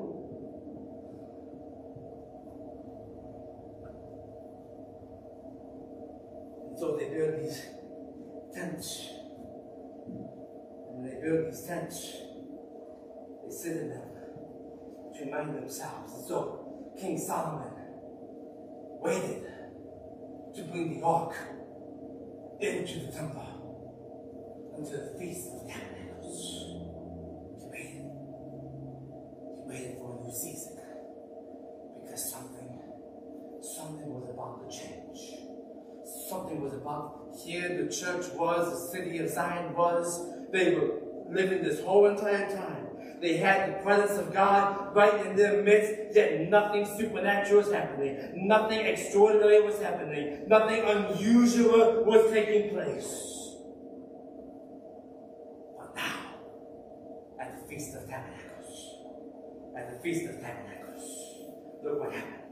And so they built these tents. And they built these tents. They sit in them to remind themselves. And so King Solomon waited to bring the ark into the temple until the Feast of Tabernacles for a new season because something, something was about to change. Something was about here. The church was, the city of Zion was. They were living this whole entire time. They had the presence of God right in their midst, yet nothing supernatural was happening. Nothing extraordinary was happening. Nothing unusual was taking place. But now, at the Feast of Tabernacles, at the Feast of Tabernacles, look what happened.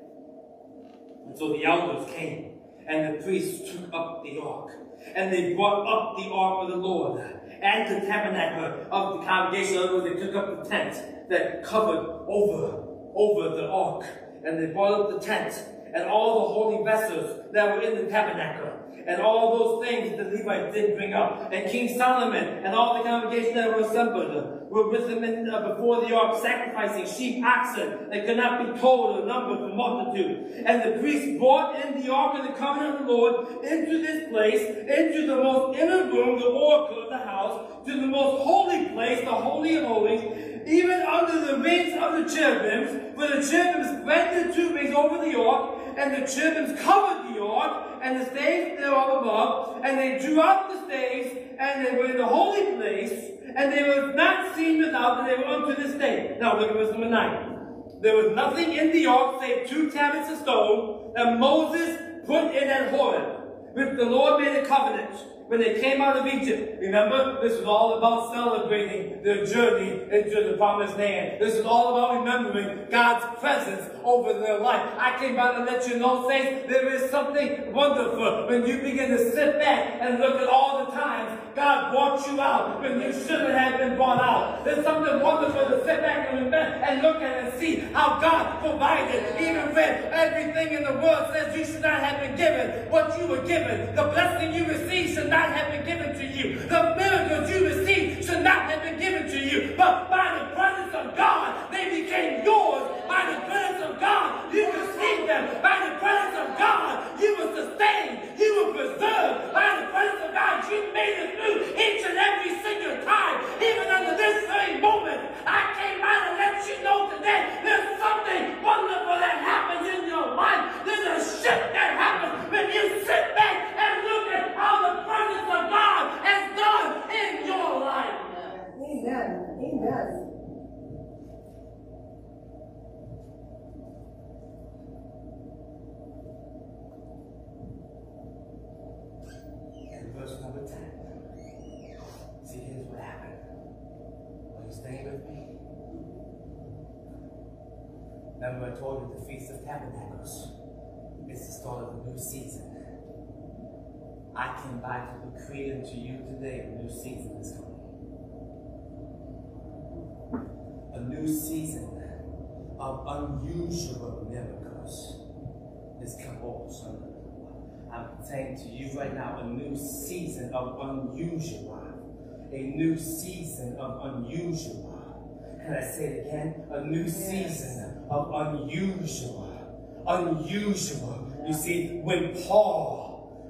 And so the elders came, and the priests took up the ark, and they brought up the ark of the Lord, and the tabernacle of the congregation. In other they took up the tent that covered over, over the ark, and they brought up the tent, and all the holy vessels that were in the tabernacle, and all those things that the Levites did bring up. And King Solomon and all the congregation that were assembled were with him in, uh, before the ark, sacrificing sheep, oxen that could not be told or numbered for multitude. And the priests brought in the ark of the covenant of the Lord into this place, into the most inner room, the oracle of the house, to the most holy place, the holy of holies, even under the wings of the cherubims, for the cherubims spread the two wings over the ark, and the cherubims covered the ark, and the staves thereof above, and they drew out the staves, and they were in the holy place, and they were not seen without, and they were unto this day. Now look at verse number 9. There was nothing in the ark save two tablets of stone that Moses put in at Horeb, with the Lord made a covenant when they came out of Egypt. Remember, this was all about celebrating their journey into the promised land. This is all about remembering God's presence over their life. I came by to let you know, saints, there is something wonderful when you begin to sit back and look at all the times God brought you out when you shouldn't have been brought out. There's something wonderful to sit back and remember and look at and see how God provided, even when everything in the world says you should not have been given what you were given. The blessing you received should not have been given to you. The miracles you received should not have been given to you. But by the presence of God, they became yours. By the presence of God, you received them. By the presence of God, you were sustained. You were preserved. By the presence of God, you made it through each and every single time. Even under this very moment, I came out and let you know today there's something wonderful that happens in your life. There's a shift that happens when you sit back and look at all the presence of God has done in your life. Amen. Amen. And verse number 10. See, here's what happened. Are you staying with me? Remember, I told you the Feast of Tabernacles is the start of a new season. I came by to decree unto you today a new season is coming. A new season of unusual miracles is come over I'm saying to you right now, a new season of unusual. A new season of unusual. Can I say it again? A new season of unusual. Unusual. You see, when Paul,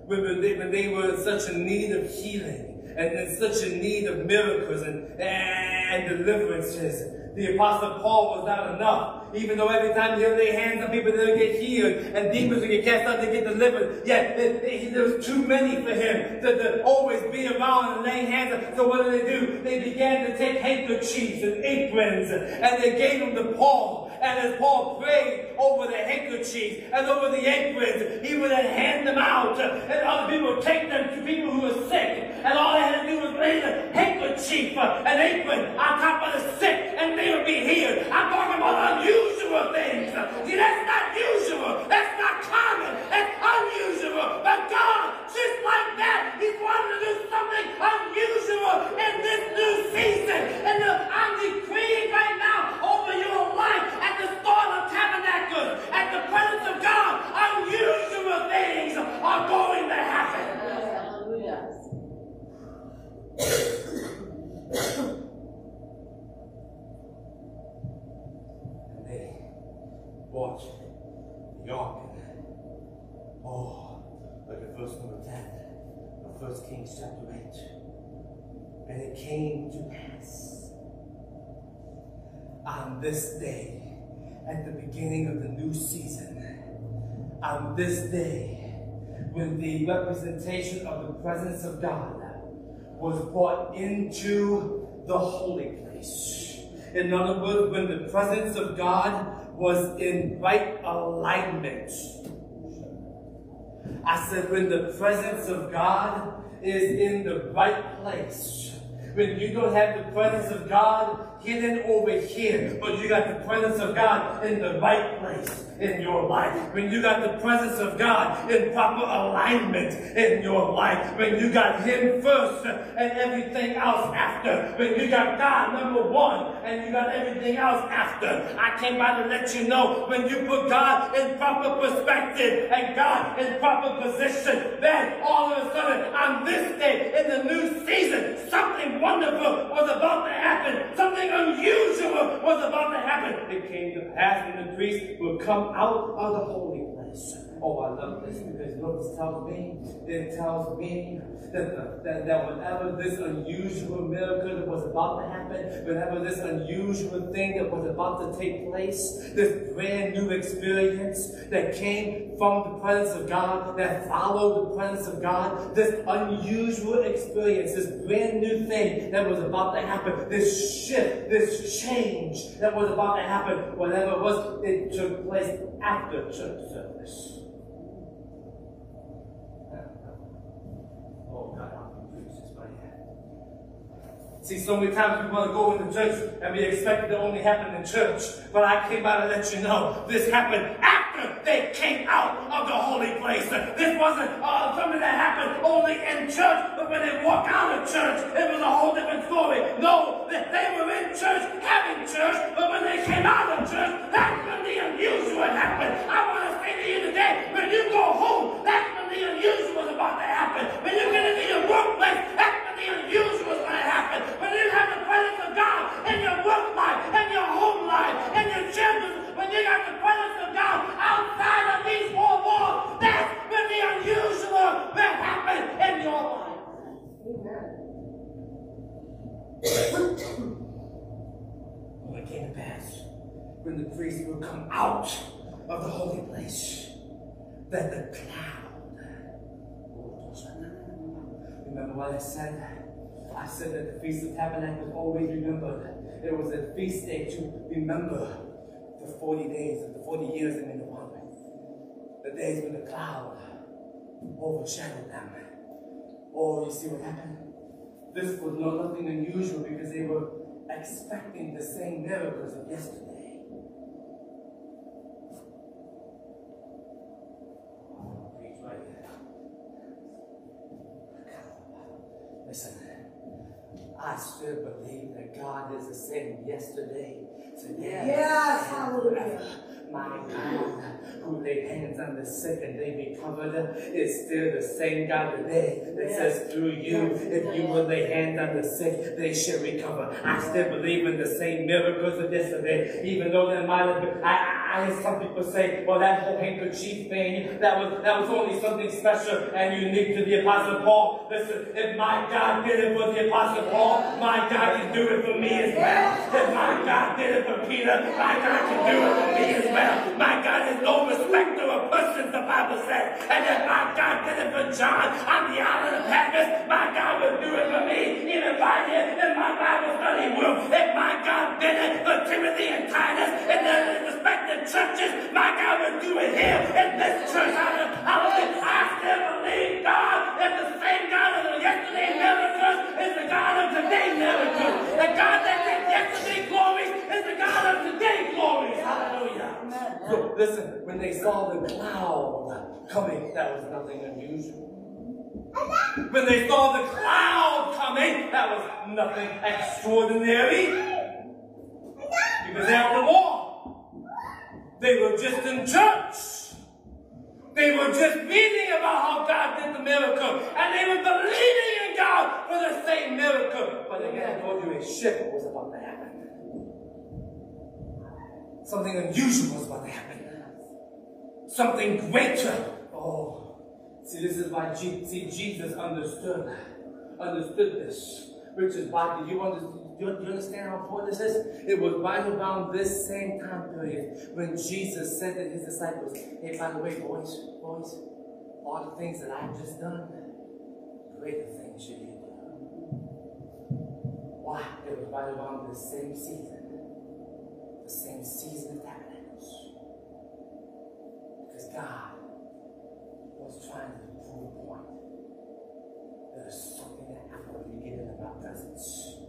when they, when they were in such a need of healing, and in such a need of miracles and, and deliverances, the Apostle Paul was not enough. Even though every time they lay hands on people, they'll get healed and demons will get cast out, they get delivered. Yet there was too many for him to, to always be around and lay hands on. So what did they do? They began to take handkerchiefs and aprons and they gave them to Paul. And as Paul prayed over the handkerchiefs and over the aprons, he would then hand them out. And other people would take them to people who were sick. And all they had to do was lay the handkerchief, an apron on top of the sick, and they would be healed. I'm talking about unusual things. See, that's not usual. That's not common. That's unusual. But God, just like that, He wanted to do something unusual in this new season. And I'm decreeing right now over your life at the start of tabernacles, at the presence of God, unusual things are going to happen. Hallelujah. watch the ark Oh, look at verse number 10 of 1 Kings chapter 8. And it came to pass on this day, at the beginning of the new season, on this day, when the representation of the presence of God was brought into the holy place. In other words, when the presence of God was in right alignment. I said, when the presence of God is in the right place. When you don't have the presence of God hidden over here, but you got the presence of God in the right place in your life. When you got the presence of God in proper alignment in your life. When you got Him first and everything else after. When you got God number one and you got everything else after. I came by to let you know when you put God in proper perspective and God in proper position, then all of a sudden on this day in the new season, something wonderful was about to happen. Something unusual was about to happen. It came to pass and the priest would come out of the holy place. Oh, I love this because this tells me? It tells me that, the, that, that whenever this unusual miracle that was about to happen, whenever this unusual thing that was about to take place, this brand new experience that came from the presence of God, that followed the presence of God, this unusual experience, this brand new thing that was about to happen, this shift, this change that was about to happen, whatever it was, it took place after church service. Oh, God, I'm confused. It's my head. See, so many times we want to go into church and we expect it to only happen in church. But I came by to let you know this happened after they came out of the holy place. This wasn't uh, something that happened only in church, but when they walked out of church, it was a whole different story. No, they were in church, having church, but when they came out of church, that's when the unusual happened. I want to say to you today, when you go home, that's when the unusual is about to happen. When you get into your workplace, that's when the unusual is going to happen. When you have the presence of God in your work life, in your home life, in your children, when you got the presence of God outside of these four walls, that's when the unusual will happen in your life. When it came to pass, when the priest would come out of the holy place, that the cloud. Remember what I said? I said that the Feast of Tabernacles always remembered. It was a feast day to remember the 40 days, and the 40 years in the one. The days when the cloud overshadowed them. Oh, you see what happened? This was not nothing unusual because they were expecting the same miracles of yesterday. Oh, preach right here. Listen, I still believe that God is the same yesterday, today, Yes, hallelujah. My God, who laid hands on the sick and they recovered, is still the same God today that says through you, if you will lay hands on the sick, they shall recover. I still believe in the same miracles of yesterday, even though there might have been. I, I, some people say, well, that whole handkerchief thing, that was that was only something special and unique to the Apostle Paul. Listen, if my God did it for the Apostle Paul, my God can do it for me as well. If my God did it for Peter, my God can do it for me as well. My God is no respecter of persons, the Bible says. And if my God did it for John on the island of Patmos, my God will do it for me, even right here in my Bible study room. If my God did it for Timothy and Titus in their respective churches, my God will do it here in this church. Hallelujah. I still believe God is the same God of the yesterday miracles is the God of today miracles. The God that did yesterday glories is the God of today glories. Hallelujah. So listen, when they saw the cloud coming, that was nothing unusual. When they saw the cloud coming, that was nothing extraordinary. Because after all, they were just in church. They were just reading about how God did the miracle. And they were believing in God for the same miracle. But again, I told you a shift was about to happen. Something unusual was about to happen. Something greater. Oh, see, this is why Je- see, Jesus understood, understood this. Which is why, do you, under, do you, understand how important this is? It was right around this same time period when Jesus said to his disciples, hey, by the way, boys, boys, all the things that I've just done, greater things should you do. Why? It was right around the same season. The same season of tabernacles. Because God was trying to prove a point. There's something that happens when you get into my presence.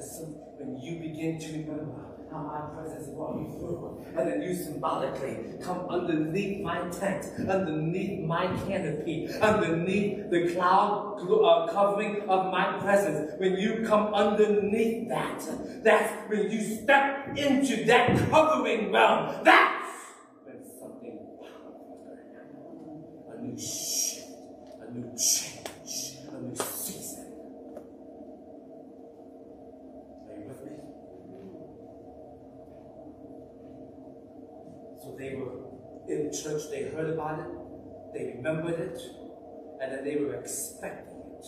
Some when you begin to remember how my presence brought you through, and then you symbolically come underneath my tent, underneath my canopy, underneath the cloud uh, covering of my presence. When you come underneath that, that's when you step into that covering realm. That's when something powerful. A new shift, a new change, a new season. Are you with me? So they were in church, they heard about it, they remembered it, and then they were expecting it.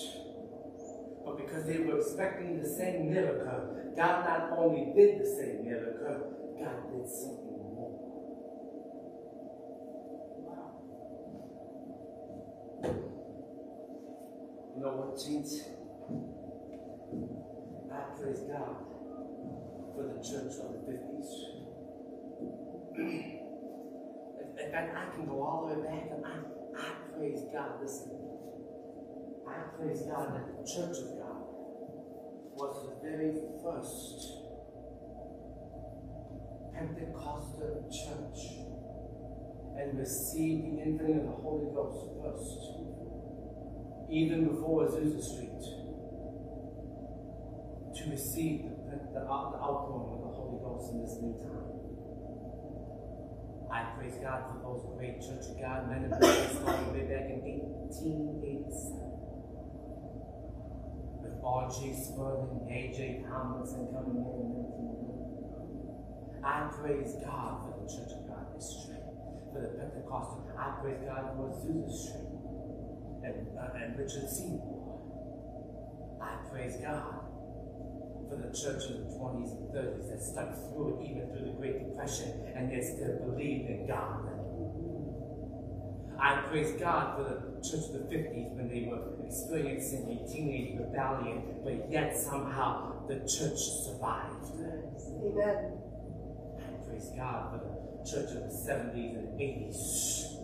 But because they were expecting the same miracle, God not only did the same miracle, God did something more. Wow. You know what, saints? I praise God for the church of the 50s. In fact, I can go all the way back and I, I praise God. Listen, I praise God that the church of God was the very first Pentecostal church and received the infilling of the Holy Ghost first, even before Azusa Street, to receive the, the, the outpouring of the Holy Ghost in this new time. I praise God for those great Church of God men and women started way back in 1887. With R.G. Spurling, A.J. Tomlinson coming in 1990. I praise God for the Church of God history, for the Pentecostal. I praise God for Azusa Street and, uh, and Richard Seymour. I praise God for the church in the 20s and 30s that stuck through it even through the Great Depression and they still believed in God. I praise God for the church of the 50s when they were experiencing a teenage rebellion, but yet somehow the church survived. Amen. I praise God for the church of the 70s and 80s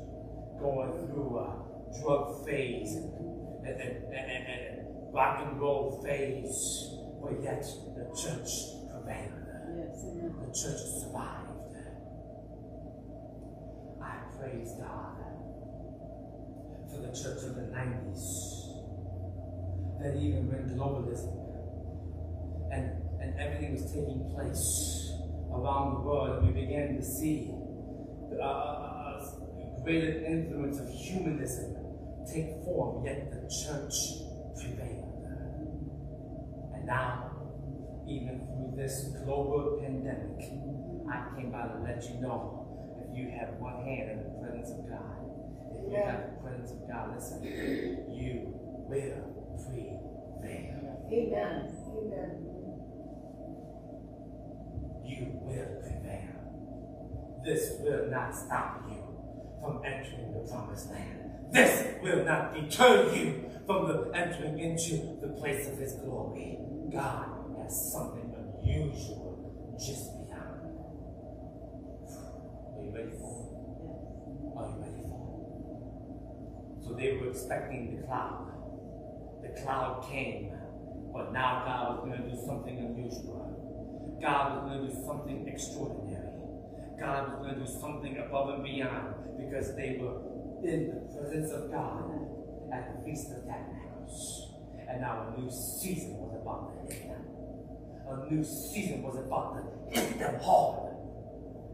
going through a drug phase and, and, and, and, and rock and roll phase, but yet the church prevailed. Yes. The church survived. I praise God for the church of the 90s that even when globalism and, and everything was taking place around the world, we began to see uh, uh, uh, greater influence of humanism take form, yet the church prevailed. And now, even through this global pandemic, I came by to let you know if you have one hand in the presence of God, if you have the presence of God, listen, you will prevail. Amen. Amen. You will prevail. This will not stop you from entering the promised land. This will not deter you from the entering into the place of His glory. God has something unusual just beyond. Are you ready for it? Are you ready for it? So they were expecting the cloud. The cloud came, but now God was going to do something unusual. God was going to do something extraordinary. God was going to do something above and beyond because they were in the presence of God at the Feast of Tabernacles. And now a new season was about to hit them. A new season was about to hit them hard.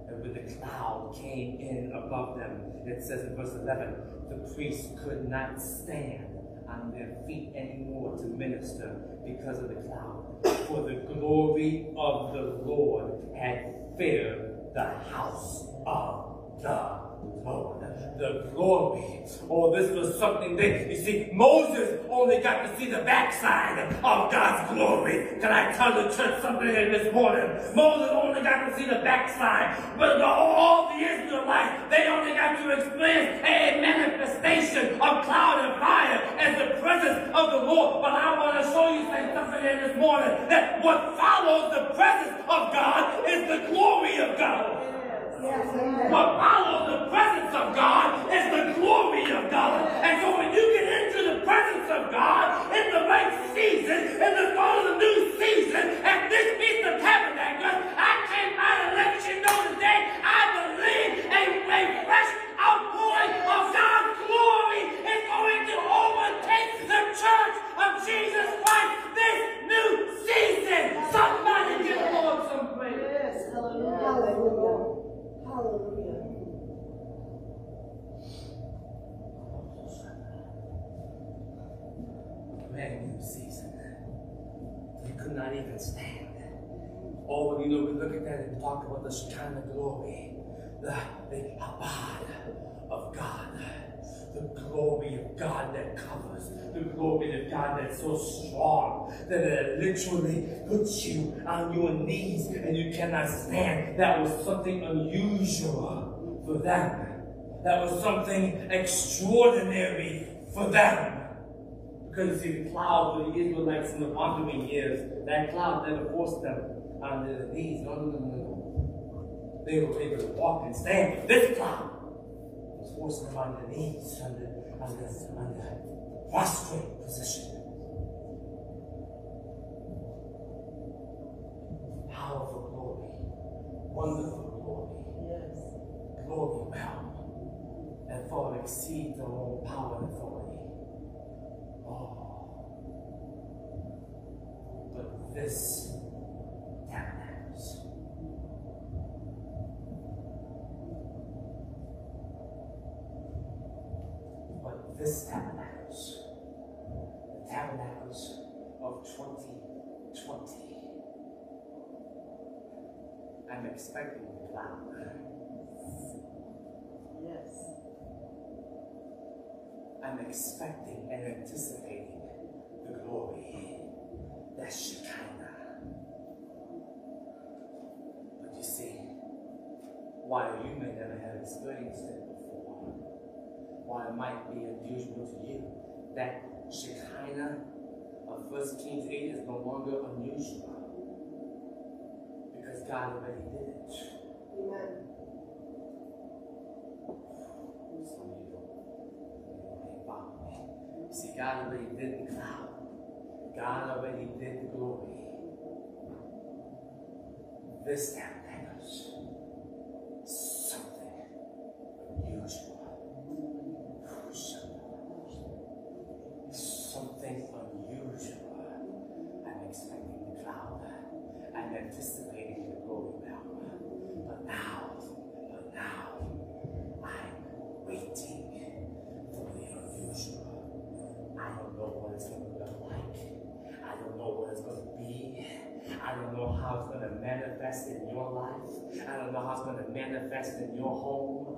And when the cloud came in above them, it says in verse 11, the priests could not stand on their feet anymore to minister because of the cloud. For the glory of the Lord had filled the house of the Lord. The glory. Oh, this was something that, you see, Moses only got to see the backside of God's glory. Can I tell the church something in this morning? Moses only got to see the backside. But all the Israelites, they only got to experience a manifestation of cloud and fire as the presence of the Lord. But I want to show you something in this morning that what follows the presence of God is the glory of God. What follows the presence of God is the glory of God. And so when you get into the presence of God in the right season, in the start of the new season, at this Feast of Tabernacles, I came by to let you know today, I believe a, a fresh outpouring of God's glory is going to overtake the church of Jesus Christ this new season. Somebody give the Lord some praise. Yes. Hallelujah. New season. They could not even stand. Oh, you know, we look at that and talk about the Shekinah glory, the, the kavod of God, the glory of God that covers, the glory of God that's so strong that it literally puts you on your knees and you cannot stand. That was something unusual for them. That was something extraordinary for them. Because you see, the cloud for the Israelites in the wandering years, that cloud never forced them on their knees. No, no, no, no. They were able to walk and stand. This cloud was forcing them on their knees, on the, on the, on the prostrate position. Powerful glory, wonderful glory, Yes. glory realm that far exceeds their own power and authority. This tabernacles. But this tabernacles, the tabernacles of 2020, I'm expecting a cloud. Yes. I'm expecting and anticipating the glory. That's Shekinah. But you see, while you may never have experienced it before, while it might be unusual to you, that Shekinah of 1 Kings 8 is no longer unusual. Because God already did it. Amen. Some of you don't, ain't following me. See, God already did the cloud. God already did the glory. This tabernacles something unusual. Something unusual. I'm expecting the cloud. I'm anticipating the glory realm. But now, but now, I'm waiting for the unusual. I don't know what it's going to look like. I don't know what it's going to be. I don't know how it's going to manifest in your life. I don't know how it's going to manifest in your home.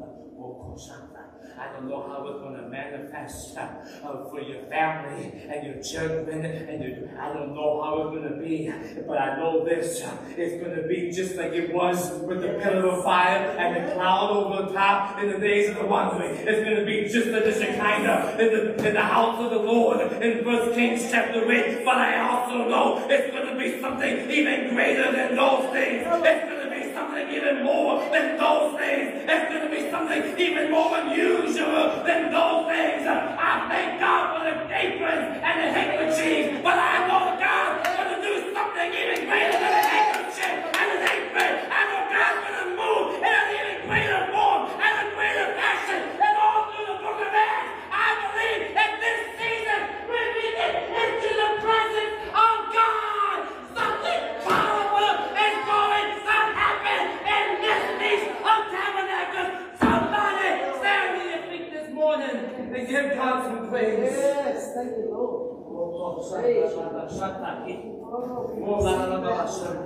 I don't know how it's going to manifest uh, for your family and your children. And your, I don't know how it's going to be. But I know this. uh, It's going to be just like it was with the pillar of fire and the cloud over the top in the days of the wandering. It's going to be just like the Shekinah in the, in the house of the Lord in 1 Kings chapter 8. But I also know it's going to be something even greater than those things. It's going to something even more than those things. It's going to be something even more unusual than those things. I thank God for the aprons and the handkerchiefs, but I know God's going to do something even greater than a sarà sarà sarà sarà sarà sarà